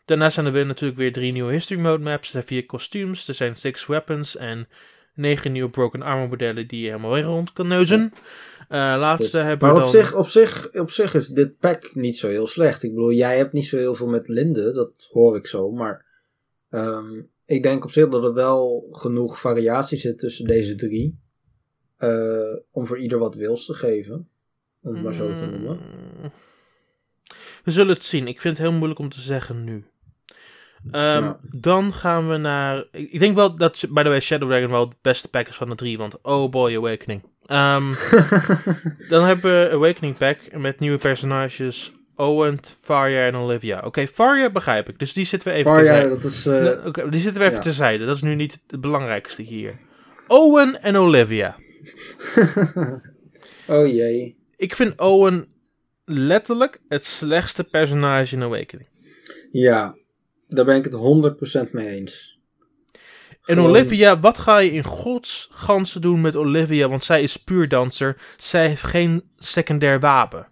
daarna zijn er weer natuurlijk weer drie nieuwe history mode maps. Er zijn vier kostuums, er zijn six weapons en negen nieuwe broken armor modellen die je helemaal weer rond kan neuzen. Eh, laatste hebben Maar we op dan... zich, op, zich, op zich is dit pack niet zo heel slecht. Ik bedoel, jij hebt niet zo heel veel met Linde, dat hoor ik zo. Maar ehm, ik denk op zich dat er wel genoeg variatie zit tussen deze drie. eh, om voor ieder wat wils te geven. Om het maar zo te noemen. Mm. We zullen het zien. Ik vind het heel moeilijk om te zeggen nu. Ehm, Ja. Dan gaan we naar. Ik denk wel dat, by the way, Shadow Dragon wel het beste pack is van de drie. Want oh boy, Awakening. Ehm, [laughs] dan hebben we Awakening pack met nieuwe personages. Owen, Faria en Olivia. Oké, Faria begrijp ik. Dus die zitten we even terzijde. dat is... eh, die zitten we even ja. terzijde. Dat is nu niet het belangrijkste hier. Owen en Olivia. [laughs] oh jee. Ik vind Owen letterlijk het slechtste personage in Awakening. Ja, daar ben ik het 100% mee eens. En Gewoon- Olivia, wat ga je in gods ganzen doen met Olivia? Want zij is puur danser. Zij heeft geen secundair wapen.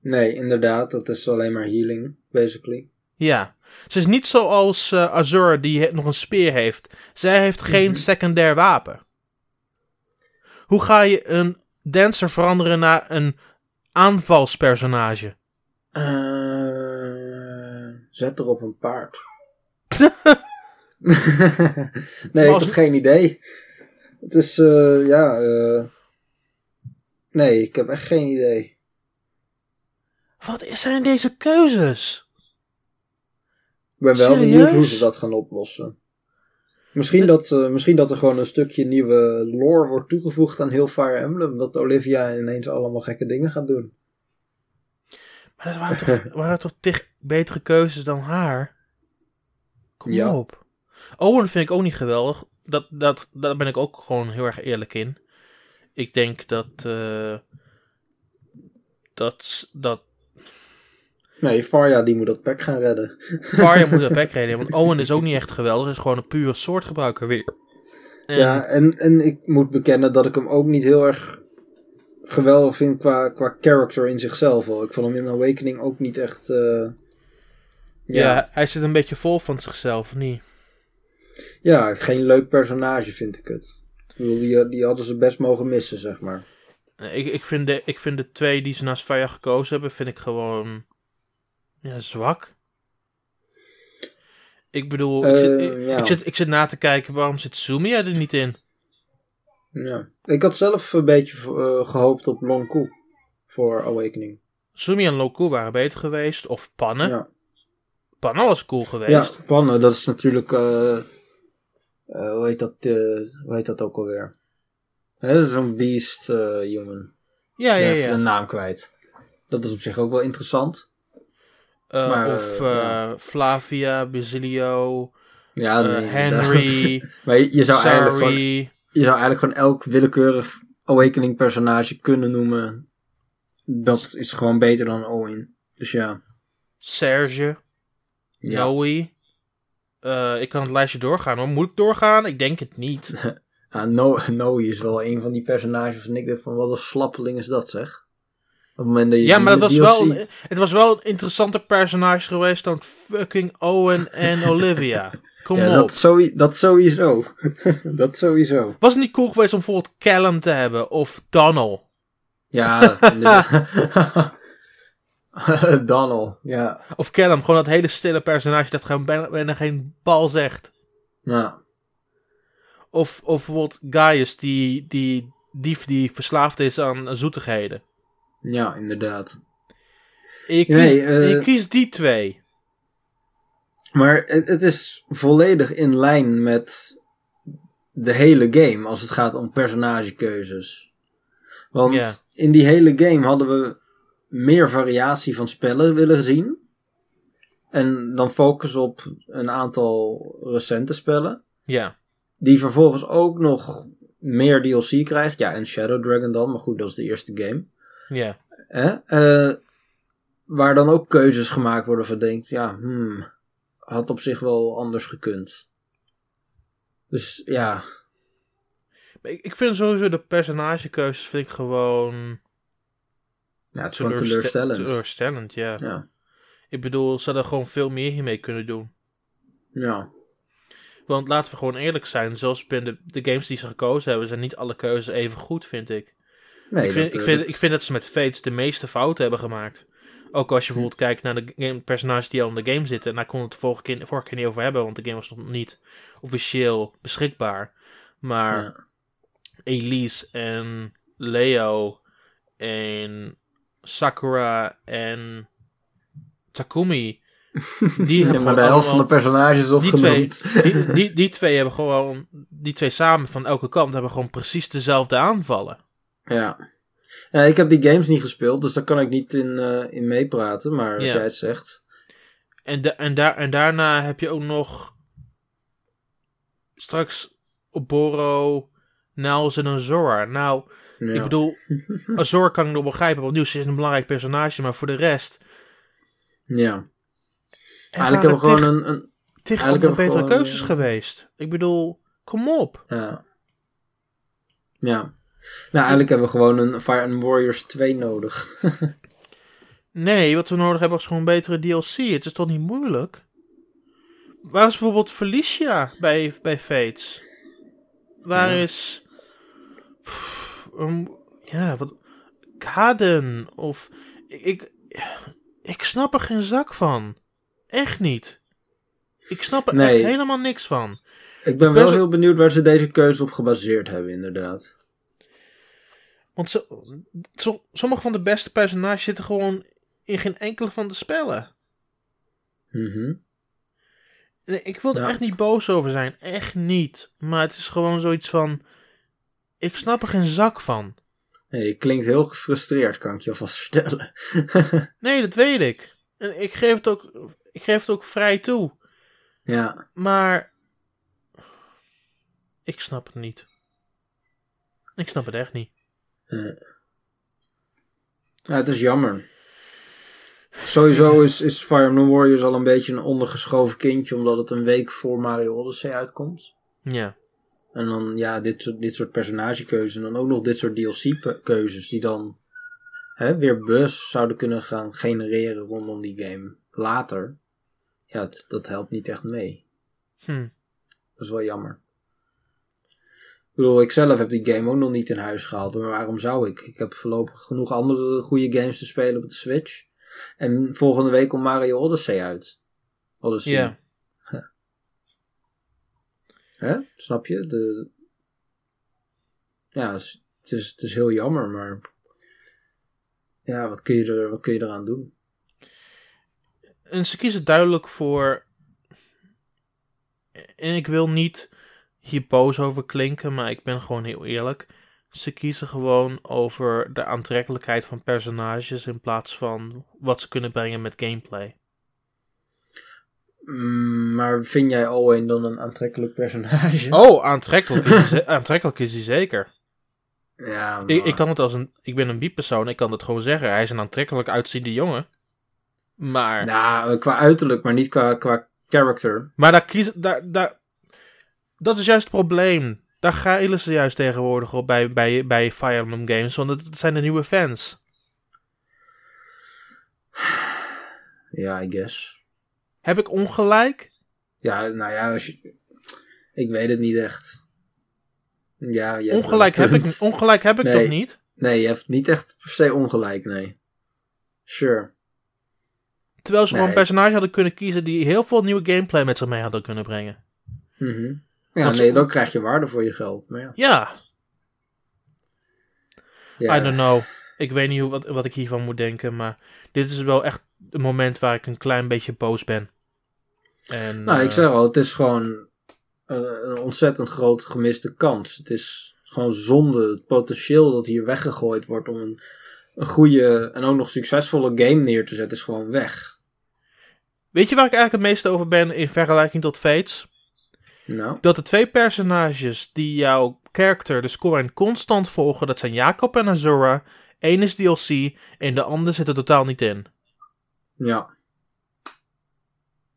Nee, inderdaad, dat is alleen maar healing, basically. Ja. Ze is niet zoals eh Azur, die nog een speer heeft. Zij heeft geen Mhm. secundair wapen. Hoe ga je een dancer veranderen naar een aanvalspersonage? Eh, zet er op een paard. [laughs] nee, ik heb geen idee. Het is, eh, ja, eh, nee, ik heb echt geen idee. Wat zijn deze keuzes? Ik ben wel Serieus? benieuwd hoe ze dat gaan oplossen. Misschien dat, uh, misschien dat er gewoon een stukje nieuwe lore wordt toegevoegd aan heel Fire Emblem. Dat Olivia ineens allemaal gekke dingen gaat doen. Maar dat waren toch, [laughs] waren toch tig betere keuzes dan haar? Kom ja. op. Owen vind ik ook niet geweldig. Dat, dat, daar ben ik ook gewoon heel erg eerlijk in. Ik denk dat. Uh, dat. dat Nee, Farja die moet dat pack gaan redden. Farja moet dat [laughs] pack redden, want Owen is ook niet echt geweldig. Hij is gewoon een pure soortgebruiker weer. En... Ja, en, en ik moet bekennen dat ik hem ook niet heel erg geweldig vind qua, qua character in zichzelf. Al. Ik vond hem in Awakening ook niet echt... Uh, ja. ja. hij zit een beetje vol van zichzelf, niet? Ja, geen leuk personage vind ik het. Ik bedoel, die, die hadden ze best mogen missen, zeg maar. Ik, ik, vind de, ik vind de twee die ze naast Faya gekozen hebben, vind ik gewoon ja, zwak. Ik bedoel, ik, zit, eh, ik, zit, ik zit na te kijken waarom zit Sumia er niet in. Ja, ik had zelf een beetje uh, gehoopt op Lonku voor Awakening. Sumi en Lonku waren beter geweest, of Pannen. Ja. Pannen was cool geweest. Ja, Pannen, dat is natuurlijk, uh, hoe, heet dat, hoe heet dat ook alweer? Zo'n beast human. Ja, ja, ja. ja. een naam kwijt. Dat is op zich ook wel interessant. Maar, of Flavia, Basilio, ja, nee, [laughs] Henry. maar je, je zou eigenlijk gewoon, je zou eigenlijk gewoon elk willekeurig Awakening personage kunnen noemen. Dat is gewoon beter dan Owen. Dus ja. Serge. Ja. Noe. Uh, ik kan het lijstje doorgaan hoor. Moet ik doorgaan? Ik denk het niet. [laughs] ah, no Noe is wel een van die personages. En ik denk van wat een slappeling is dat zeg ja, maar dat was wel, het was wel een interessanter personage geweest dan fucking Owen en [laughs] Olivia. Kom ja, op. Dat, sowieso. Dat [laughs] sowieso. dat sowieso. Was het niet cool geweest om bijvoorbeeld Callum te hebben of Donald? Ja, [laughs] [laughs] Donald, ja. Of Callum, gewoon dat hele stille personage dat gewoon bijna, bijna geen bal zegt. Ja. Of, of bijvoorbeeld Gaius, die, die dief die verslaafd is aan zoetigheden. Ja, inderdaad. Ik kies, nee, uh, kies die twee. Maar het, het, is volledig in lijn met de hele game als het gaat om personagekeuzes. Want in die hele game hadden we meer variatie van spellen willen zien. En dan focus op een aantal recente spellen. Ja. Die vervolgens ook nog meer DLC krijgt. Ja, en Shadow Dragon dan. Maar goed, dat is de eerste game. Ja. Eh, waar dan ook keuzes gemaakt worden van denkt, ja, hmm, had op zich wel anders gekund. Dus ja. Ik, ik vind sowieso de personagekeuzes vind ik gewoon. Ja, het is gewoon teleurstellend. Teleurstellend, ja. ja. Ik bedoel, ze hadden gewoon veel meer hiermee kunnen doen. Ja. Want laten we gewoon eerlijk zijn, zelfs binnen de, de games die ze gekozen hebben, zijn niet alle keuzes even goed, vind ik. Nee, ik, vind, ik, vind, ik vind dat ze met Fates de meeste fouten hebben gemaakt. Ook als je bijvoorbeeld kijkt naar de game, personages die al in de game zitten. En daar kon het de vorige keer, vorige keer niet over hebben, want de game was nog niet officieel beschikbaar. Maar Elise en Leo en Sakura en Takumi. [laughs] Die hebben maar de helft van de personages opgenoemd. Die twee, die, [laughs] die, die twee hebben gewoon, die twee samen van elke kant hebben gewoon precies dezelfde aanvallen. Ja. Ja. Ik heb die games niet gespeeld, dus daar kan ik niet in, uh, in meepraten, maar als jij het zegt. En, de, en, daar, en daarna heb je ook nog straks Oboro, Niles en een Zora. Nou, ik bedoel, [laughs] Zora kan ik nog begrijpen, want nu is een belangrijk personage, maar voor de rest... Ja. Eigenlijk hebben we gewoon een... een eigenlijk betere keuzes geweest. Ik bedoel, kom op. Ja. Ja. Nou, eigenlijk hebben we gewoon een Fire Emblem Warriors 2 nodig. [laughs] nee, wat we nodig hebben is gewoon een betere DLC. Het is toch niet moeilijk? Waar is bijvoorbeeld Felicia bij, bij Fates? Waar is... um, ja, wat... Kaden of... Ik, ik, ik snap er geen zak van. Echt niet. Ik snap er echt helemaal niks van. Ik ben wel heel benieuwd waar ze deze keuze op gebaseerd hebben, inderdaad. Want zo, sommige van de beste personages zitten gewoon in geen enkele van de spellen. Mhm. Nee, ik wil er Ja. echt niet boos over zijn. Echt niet. Maar het is gewoon zoiets van... Ik snap er geen zak van. Nee, je klinkt heel gefrustreerd, kan ik je alvast [laughs] vertellen. Nee, dat weet ik. En ik geef het ook, ik geef het ook vrij toe. ja, Maar... Ik snap het niet. Ik snap het echt niet. Ja, het is jammer. Sowieso is, is Fire Emblem Warriors al een beetje een ondergeschoven kindje, omdat het een week voor Mario Odyssey uitkomt. Ja. En dan, ja, dit soort, dit soort personagekeuzes en dan ook nog dit soort DLC-keuzes die dan hè, weer buzz zouden kunnen gaan genereren rondom die game later. Ja, dat helpt niet echt mee. Hm. Dat is wel jammer. Ik bedoel, ik zelf heb die game ook nog niet in huis gehaald. Maar waarom zou ik? Ik heb voorlopig genoeg andere goede games te spelen op de Switch. En volgende week komt Mario Odyssey uit. Odyssey. Ja. [laughs] Hè? Snap je? De... Ja, het is, het, is, het is heel jammer, maar... Ja, wat kun je, er, wat kun je eraan doen? En ze kiezen duidelijk voor. En ik wil niet hier boos over klinken, maar ik ben gewoon heel eerlijk. Ze kiezen gewoon over de aantrekkelijkheid van personages in plaats van wat ze kunnen brengen met gameplay. Mm, maar vind jij Owen dan een aantrekkelijk personage? [laughs] Oh, aantrekkelijk is hij, [laughs] aantrekkelijk is hij zeker. Ja. Ik, ik kan het als een. Ik ben een bipersoon, ik kan het gewoon zeggen. Hij is een aantrekkelijk uitziende jongen. Maar. Nou, qua uiterlijk, maar niet qua, qua character. Maar daar kiezen. Daar, daar, dat is juist het probleem. Daar geilen ze juist tegenwoordig op bij, bij, bij Fire Emblem Games. Want het zijn de nieuwe fans. Ja, I guess. Heb ik ongelijk? Ja, nou ja, als je... ik weet het niet echt. Ja, je Ongelijk heb, ik, ongelijk heb ik Nee. toch niet? Nee, je hebt niet echt per se ongelijk, nee. Sure. Terwijl ze gewoon Nee. een personage hadden kunnen kiezen die heel veel nieuwe gameplay met zich mee hadden kunnen brengen. Mhm. Ja, nee, dan krijg je waarde voor je geld. Maar ja. Ja, ja. I don't know. Ik weet niet hoe, wat, wat ik hiervan moet denken, maar dit is wel echt het moment waar ik een klein beetje boos ben. En, Nou, ik eh, zeg al, het is gewoon een, een ontzettend grote gemiste kans. Het is gewoon zonde. Het potentieel dat hier weggegooid wordt om een, een goede en ook nog succesvolle game neer te zetten, is gewoon weg. Weet je waar ik eigenlijk het meeste over ben in vergelijking tot Fates? Nou, Dat de twee personages die jouw character, de score, constant volgen, dat zijn Jacob en Azura. Eén is DLC en de ander zit er totaal niet in. ja.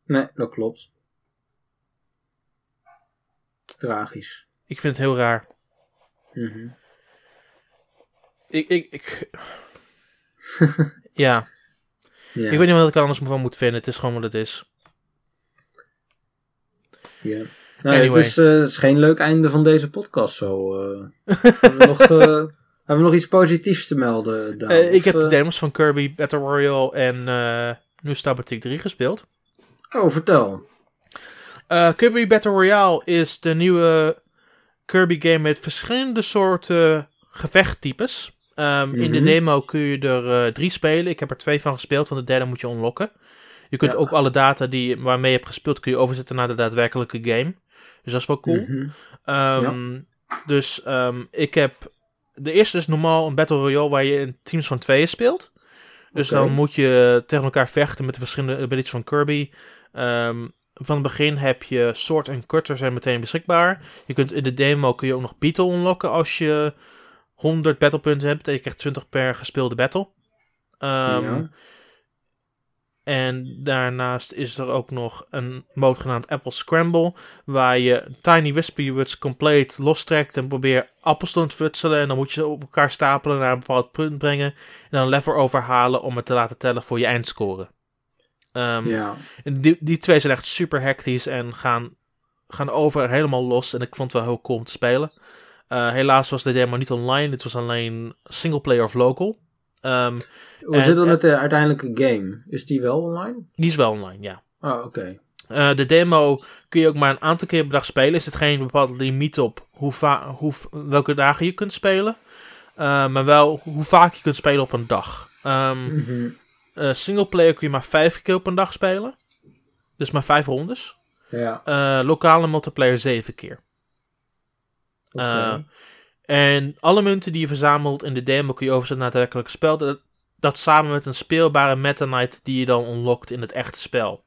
Nee, dat klopt. Tragisch. Ik vind het heel raar. Mhm. Ik, ik, ik... [laughs] ja, Ja. ik weet niet wat ik er anders van moet vinden. Het is gewoon wat het is. Ja. Nou, Anyway. het, is, eh, het is geen leuk einde van deze podcast zo. eh. hebben, we nog, eh, [laughs] hebben we nog iets positiefs te melden? Daan? Eh, ik heb de eh, demos van Kirby Battle Royale en eh nu Stabatic 3 gespeeld. Oh, vertel. Eh, Kirby Battle Royale is de nieuwe Kirby game met verschillende soorten gevechttypes. Ehm, In de Mhm. demo kun je er eh, drie spelen. Ik heb er twee van gespeeld, want de derde moet je unlocken. Je kunt Ja. ook alle data die, waarmee je hebt gespeeld, kun je overzetten naar de daadwerkelijke game. Dus dat is wel cool. Mhm. Ehm, Dus ehm, ik heb... De eerste is normaal een Battle Royale waar je in teams van tweeën speelt. Dus dan moet je tegen elkaar vechten met de verschillende abilities van Kirby. Ehm, van het begin heb je Sword en Cutter zijn meteen beschikbaar. Je kunt in de demo kun je ook nog Beetle unlocken als je 100 battlepunten hebt. En je krijgt 20 per gespeelde battle. Ja. En daarnaast is er ook nog een mode genaamd Apple Scramble. Waar je Tiny Wispy Words compleet lostrekt en probeert appels te ontfutselen. En dan moet je ze op elkaar stapelen naar een bepaald punt brengen. En dan een lever overhalen om het te laten tellen voor je eindscore. Ehm, ja. die, die twee zijn echt super hectisch en gaan, gaan over helemaal los. En ik vond het wel heel cool om te spelen. Eh, helaas was de demo niet online. Het was alleen single player of local. Ehm, Hoe zit het met de uiteindelijke game? Is die wel online? die is wel online, ja. Ah, oké. Eh, de demo kun je ook maar een aantal keer per dag spelen. Er zit geen bepaald limiet op hoe hoe, welke dagen je kunt spelen. Eh, maar wel hoe vaak je kunt spelen op een dag. Ehm Mhm. eh, singleplayer kun je maar vijf keer op een dag spelen. Dus maar vijf rondes. Ja. Lokale multiplayer 7 keer. Okay. En alle munten die je verzamelt in de demo kun je overzetten naar het werkelijke spel. Dat, dat samen met een speelbare Meta Knight die je dan unlockt in het echte spel.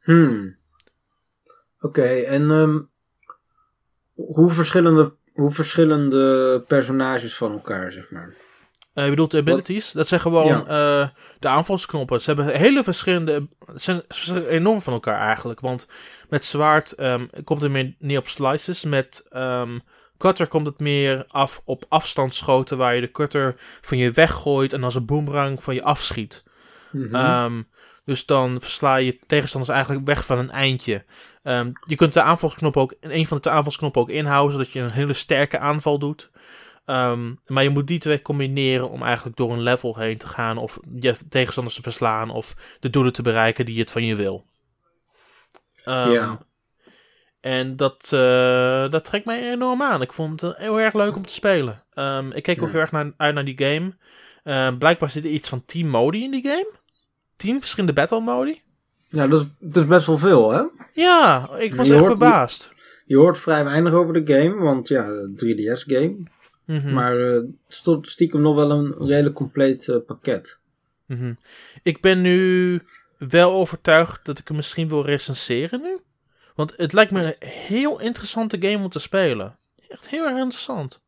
Hmm. Oké, en um, hoe, verschillende, hoe verschillende personages van elkaar, zeg maar? Uh, je bedoelt de abilities? Wat? Dat zijn gewoon ja. uh, de aanvalsknoppen. Ze hebben hele verschillende. Ze zijn enorm van elkaar eigenlijk. Want met zwaard um, komt het meer neer op slices. Met um, cutter komt het meer af op afstandsschoten. Waar je de cutter van je weggooit. En als een boomerang van je afschiet. Mm -hmm. um, dus dan versla je tegenstanders eigenlijk weg van een eindje. Um, je kunt de aanvalsknop ook, een van de aanvalsknoppen ook inhouden, zodat je een hele sterke aanval doet. Um, maar je moet die twee combineren om eigenlijk door een level heen te gaan, of je tegenstanders te verslaan, of de doelen te bereiken die het van je wil. Um, ja. En dat, uh, dat trekt mij enorm aan. Ik vond het heel erg leuk om te spelen. ik keek Ja. ook heel erg naar, uit naar die game. Uh, blijkbaar zit er iets van 10 modi in die game. 10 verschillende battle modi. Ja, dat is, dat is best wel veel, hè? Ja, ik was Je echt hoort- verbaasd. Je hoort vrij weinig over de game, want ja, 3DS-game. Mhm, Maar eh, het stond stiekem nog wel een redelijk compleet eh, pakket. mhm. Ik ben nu wel overtuigd dat ik hem misschien wil recenseren nu. Want het lijkt me een heel interessante game om te spelen. Echt heel erg interessant.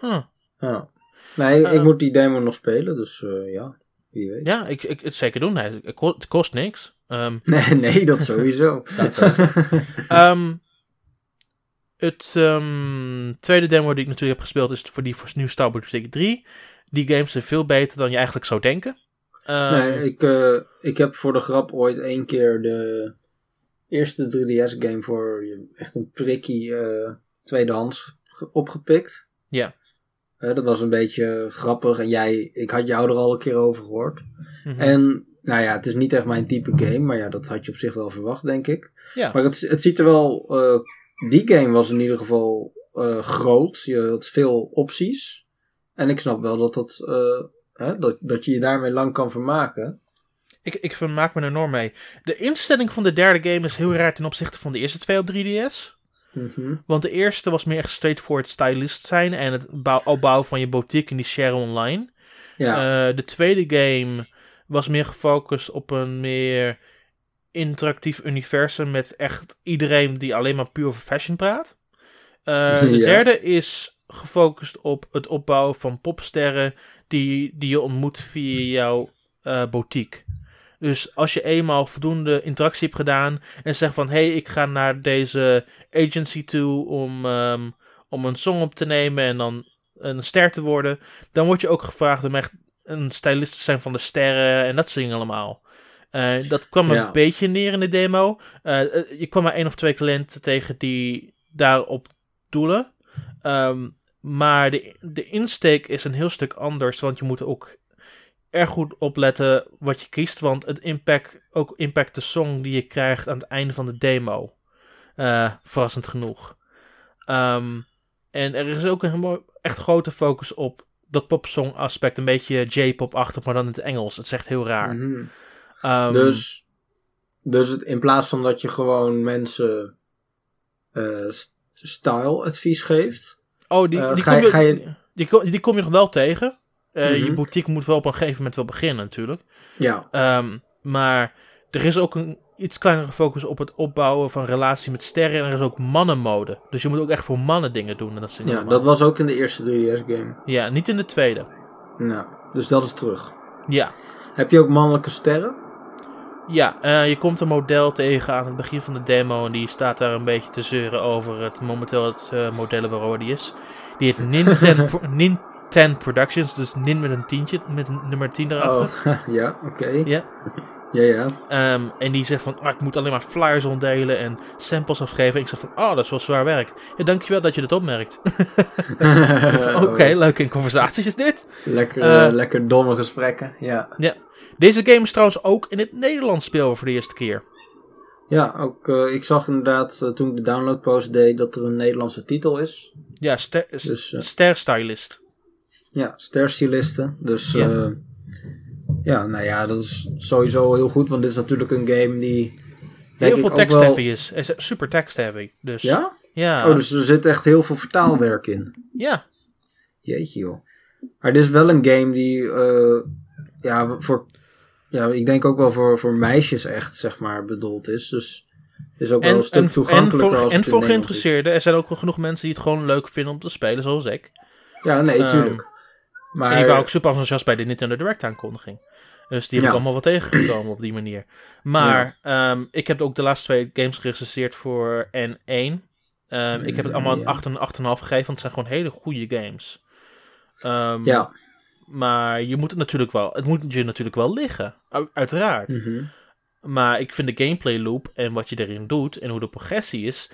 Huh. Ja. Nee, ik Eh. moet die demo nog spelen, dus eh, ja, wie weet. Ja, ik, ik het zeker doen. Nee, het, kost, het kost niks. Ehm, [laughs] Nee, nee, dat sowieso. [laughs] Dat sowieso. Ehm, het ehm, tweede demo die ik natuurlijk heb gespeeld is voor die voor New Star Wars 3. Die games zijn veel beter dan je eigenlijk zou denken. Ehm, nee, ik, eh, ik heb voor de grap ooit één keer de eerste 3DS-game voor echt een prikkie eh, tweedehands ge- opgepikt. Ja. Eh, dat was een beetje grappig en jij, ik had jou er al een keer over gehoord. mhm. En nou ja, het is niet echt mijn type game, maar ja, dat had je op zich wel verwacht, denk ik. ja. Maar het, het ziet er wel. eh, die game was in ieder geval groot. Je had veel opties. En ik snap wel dat, dat, hè, dat, dat je je daarmee lang kan vermaken. Ik, ik vermaak me er enorm mee. De instelling van de derde game is heel raar ten opzichte van de eerste twee op 3DS. Mhm. Want de eerste was meer echt straightforward stylist zijn en het bouw, opbouwen van je boutique en die share online. Ja, Eh, de tweede game was meer gefocust op een meer interactief universum met echt iedereen die alleen maar puur over fashion praat. Eh, [laughs] de Ja. derde is gefocust op het opbouwen van popsterren die, die je ontmoet via jouw eh, boutique. Dus als je eenmaal voldoende interactie hebt gedaan en zegt van hé, hey, ik ga naar deze agency toe om, ehm, om een song op te nemen en dan een ster te worden, dan word je ook gevraagd om echt een stylist te zijn van de sterren en dat soort dingen allemaal. Eh, dat kwam Ja. een beetje neer in de demo. Eh, eh, je kwam maar één of twee cliënten tegen die daarop doelen. Ehm, maar de, de insteek is een heel stuk anders, want je moet ook erg goed opletten wat je kiest, want het impact, ook impact de song die je krijgt aan het einde van de demo. Eh, verrassend genoeg. Ehm, en er is ook een echt grote focus op dat popsong aspect, een beetje J-pop-achtig, maar dan in het Engels. Het is echt heel raar. Mhm. Ehm, dus, dus het, in plaats van dat je gewoon mensen eh, st- style advies geeft. oh, die, eh, die, ga kom je- die, die kom je nog wel tegen. Eh, Je Mhm. boutique moet wel op een gegeven moment wel beginnen natuurlijk. Ja, Ehm, maar er is ook een iets kleinere focus op het opbouwen van relatie met sterren. En er is ook mannenmode. Dus je moet ook echt voor mannen dingen doen. En dat, is ja normaal. dat was ook in de eerste 3DS-game. ja, niet in de tweede. Nou, dus dat is terug. Ja, Heb je ook mannelijke sterren? ja eh, je komt een model tegen aan het begin van de demo. En die staat daar een beetje te zeuren over het momenteel het eh modellen waarover die is. Die heet [laughs] Ninten, Ninten Productions. Dus Nin met een tientje, met een nummer 10 erachter. Oh, [laughs] ja, oké. Ja. Ja, ja. Ehm, en die zegt van, ah, ik moet alleen maar flyers rondelen en samples afgeven. En ik zeg van, oh, dat is wel zwaar werk. Ja, dankjewel dat je dat opmerkt. [laughs] [laughs] Oké, leuk in conversaties is dit. Lekker, Eh, eh, lekker domme gesprekken, ja. Deze game is trouwens ook in het Nederlands speelbaar voor de eerste keer. Ja, ook, eh, ik zag inderdaad toen ik de downloadpost deed dat er een Nederlandse titel is. Ja, ster, Dus, Ster Stylist. Ja, sterstylisten. Dus Ja. ja. ja, nou ja, dat is sowieso heel goed, want dit is natuurlijk een game die heel veel text-heavy is. is super text-heavy. Dus, ja? Ja. Oh, dus er zit echt heel veel vertaalwerk in. Ja. Jeetje joh. Maar dit is wel een game die, uh, ja, voor, ja, ik denk ook wel voor, voor meisjes echt, zeg maar, bedoeld is. Dus is ook wel een stuk toegankelijker en voor, als En voor geïnteresseerden. Er zijn ook wel genoeg mensen die het gewoon leuk vinden om te spelen, zoals ik. Ja, nee, um, tuurlijk. Maar... En die waren ook super enthousiast bij de Nintendo Direct aankondiging. Dus die heb ik allemaal wat tegengekomen op die manier. Maar ja. um, ik heb ook de laatste twee games gerecenseerd voor N1. Um, ik heb het allemaal ja. 8 en 8,5 gegeven, want het zijn gewoon hele goede games. Um, ja. Maar je moet het natuurlijk wel, het moet je natuurlijk wel liggen, uiteraard. Mm -hmm. Maar ik vind de gameplay loop en wat je erin doet en hoe de progressie is,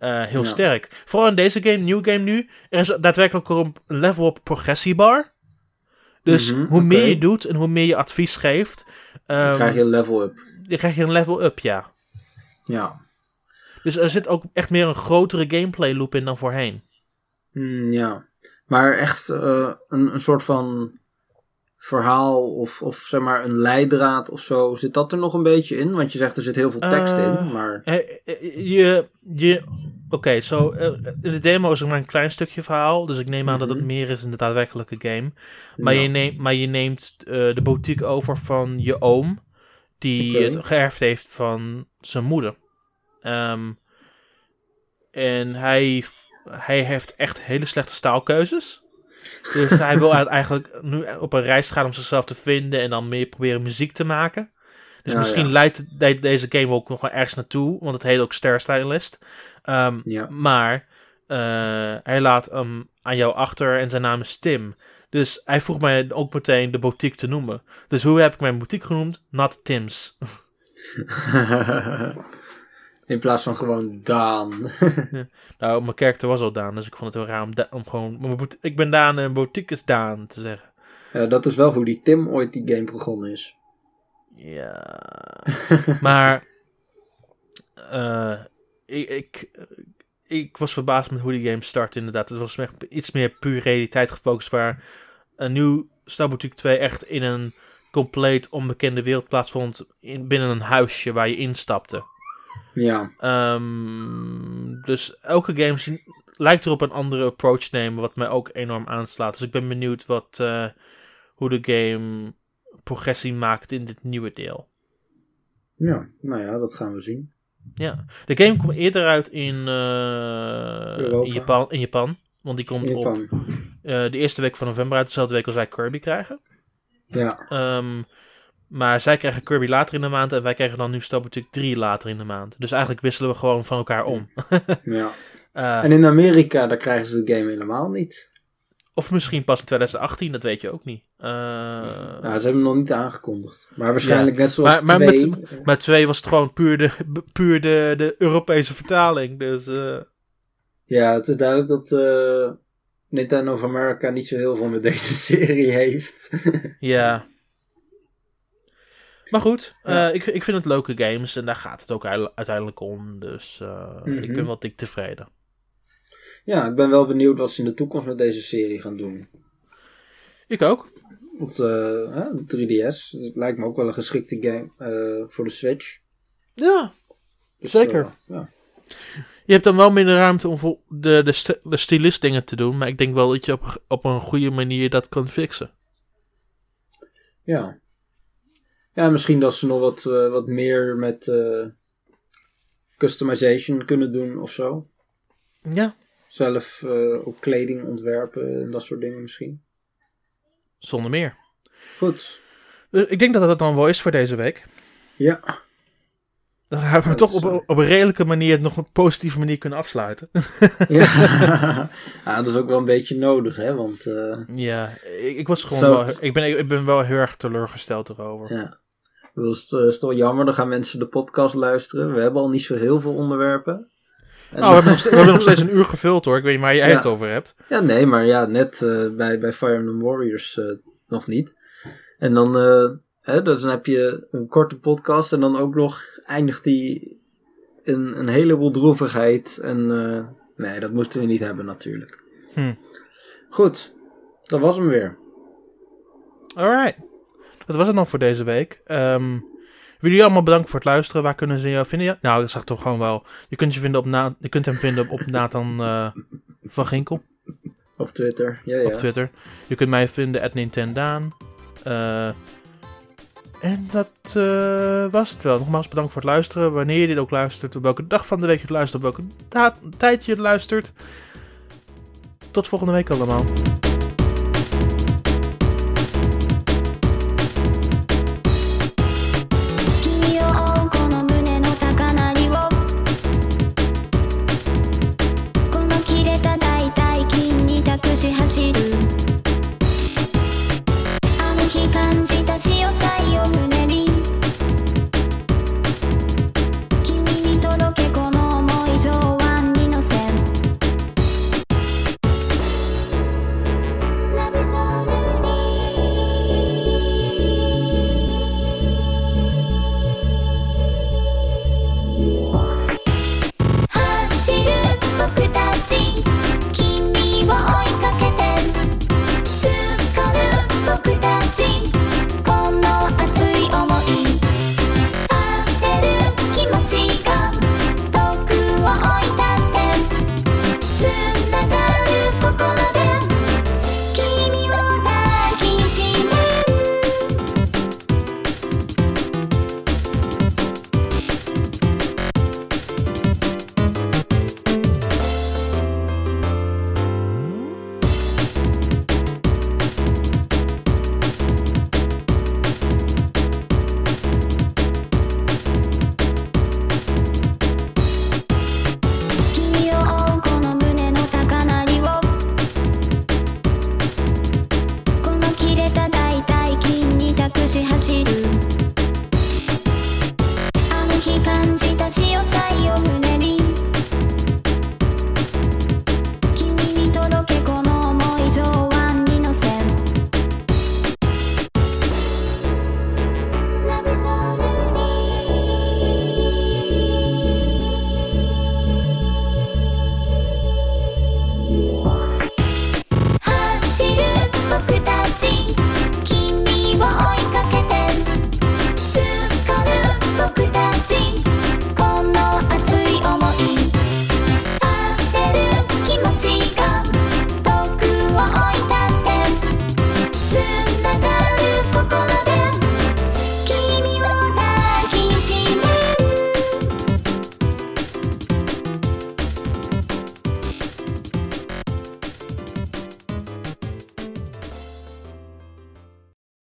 uh, heel ja. sterk. Vooral in deze game, nieuw game nu, er is daadwerkelijk een level up progressiebar. Dus mm -hmm, hoe okay. meer je doet en hoe meer je advies geeft, um, dan krijg je een level up. Dan krijg je een level up, ja. Ja. Dus er zit ook echt meer een grotere gameplay loop in dan voorheen. Mm, ja. Maar echt uh, een, een soort van verhaal of, of zeg maar een leidraad of zo. Zit dat er nog een beetje in? Want je zegt er zit heel veel tekst uh, in. Maar... Je, je, Oké, okay, so, uh, in de demo is er maar een klein stukje verhaal. Dus ik neem aan mm -hmm. dat het meer is in de daadwerkelijke game. Maar, ja. je, neemt, maar je neemt de boutique over van je oom. Die okay. het geërfd heeft van zijn moeder. Um, en hij, hij heeft echt hele slechte staalkeuzes. Dus hij wil [laughs] eigenlijk nu op een reis gaan om zichzelf te vinden en dan meer proberen muziek te maken. Dus ja, misschien ja. leidt de, deze game ook nog wel ergens naartoe, want het heet ook Star Stylist. Um, ja. Maar uh, hij laat hem aan jou achter en zijn naam is Tim. Dus hij vroeg mij ook meteen de boutique te noemen. Dus hoe heb ik mijn boutique genoemd? Not Tim's. [laughs] In plaats van gewoon Daan. [laughs] ja. Nou, mijn karakter was al Daan, dus ik vond het heel raar om, om gewoon... Ik ben Daan en boutique is Daan te zeggen. Ja, dat is wel hoe die Tim ooit die game begonnen is. Ja. [laughs] maar... Uh, ik, ik, ik was verbaasd met hoe die game startte inderdaad. Het was echt iets meer puur realiteit gefocust, waar een nieuw Star Boutique 2 echt in een compleet onbekende wereld plaatsvond in, binnen een huisje waar je instapte. Ja. Um, dus elke game lijkt erop een andere approach te nemen, wat mij ook enorm aanslaat. Dus ik ben benieuwd wat, uh, hoe de game progressie maakt in dit nieuwe deel. Ja, nou ja, dat gaan we zien. Ja, de game komt eerder uit in, uh, in, Japan, in Japan. Want die komt op uh, de eerste week van november uit, dezelfde week als wij Kirby krijgen. Ja. Um, maar zij krijgen Kirby later in de maand en wij krijgen dan nu Boutique 3 later in de maand. Dus eigenlijk wisselen we gewoon van elkaar om. ja. Uh, [laughs] en in Amerika, daar krijgen ze de game helemaal niet. Of misschien pas in 2018, dat weet je ook niet. Uh, nou, ze hebben hem nog niet aangekondigd. Maar waarschijnlijk ja. net zoals maar, 2. Maar met, met 2 was het gewoon puur de, puur de, de Europese vertaling. Dus, uh... Ja, het is duidelijk dat uh, Nintendo of America niet zo heel veel met deze [laughs] serie heeft. [laughs] ja. Maar goed, ja. ik, ik vind het leuke games en daar gaat het ook uiteindelijk om. Dus uh, mm -hmm. ik ben wel dik tevreden. Ja, ik ben wel benieuwd wat ze in de toekomst met deze serie gaan doen. Ik ook. Want uh, 3DS het lijkt me ook wel een geschikte game voor de Switch. Ja, dus, zeker. ja. Je hebt dan wel minder ruimte om de, de, st de stylist dingen te doen, maar ik denk wel dat je op, op een goede manier dat kan fixen. Ja. Ja, misschien dat ze nog wat, wat meer met customization kunnen doen of zo. Ja. Zelf uh, ook kleding ontwerpen en dat soort dingen misschien. Zonder meer. Goed. ik denk dat dat dan wel is voor deze week. Ja. Dan hebben we toch op, op een redelijke manier nog een positieve manier kunnen afsluiten. [laughs] ja. [laughs] ja, dat is ook wel een beetje nodig, hè, want... ja, ik, ik was gewoon wel... Ik ben, ik ben wel heel erg teleurgesteld erover. Ja. Dat is, is toch jammer, dan gaan mensen de podcast luisteren. We hebben al niet zo heel veel onderwerpen. En oh, we, hebben nog, we hebben nog steeds een [laughs] uur gevuld hoor, ik weet niet waar jij ja. het over hebt. Ja, nee, maar ja, net uh, bij, bij Fire Emblem Warriors uh, nog niet. En dan, uh, hè, dus dan heb je een korte podcast en dan ook nog eindigt die in een heleboel droevigheid. En nee, dat moeten we niet hebben natuurlijk. Hm. Goed, dat was hem weer. Alright. Dat was het dan voor deze week. Um, jullie allemaal bedankt voor het luisteren. Waar kunnen ze jou vinden? Ja, nou, dat zag toch gewoon wel. Je kunt, je vinden op Na je kunt hem vinden op [laughs] Nathan uh, van Ginkel. Op Twitter, ja, ja. Op Twitter. Je kunt mij vinden at Nintendaan. Uh, en dat uh, was het wel. Nogmaals bedankt voor het luisteren. Wanneer je dit ook luistert, op welke dag van de week je het luistert, op welke tijd je het luistert. Tot volgende week allemaal.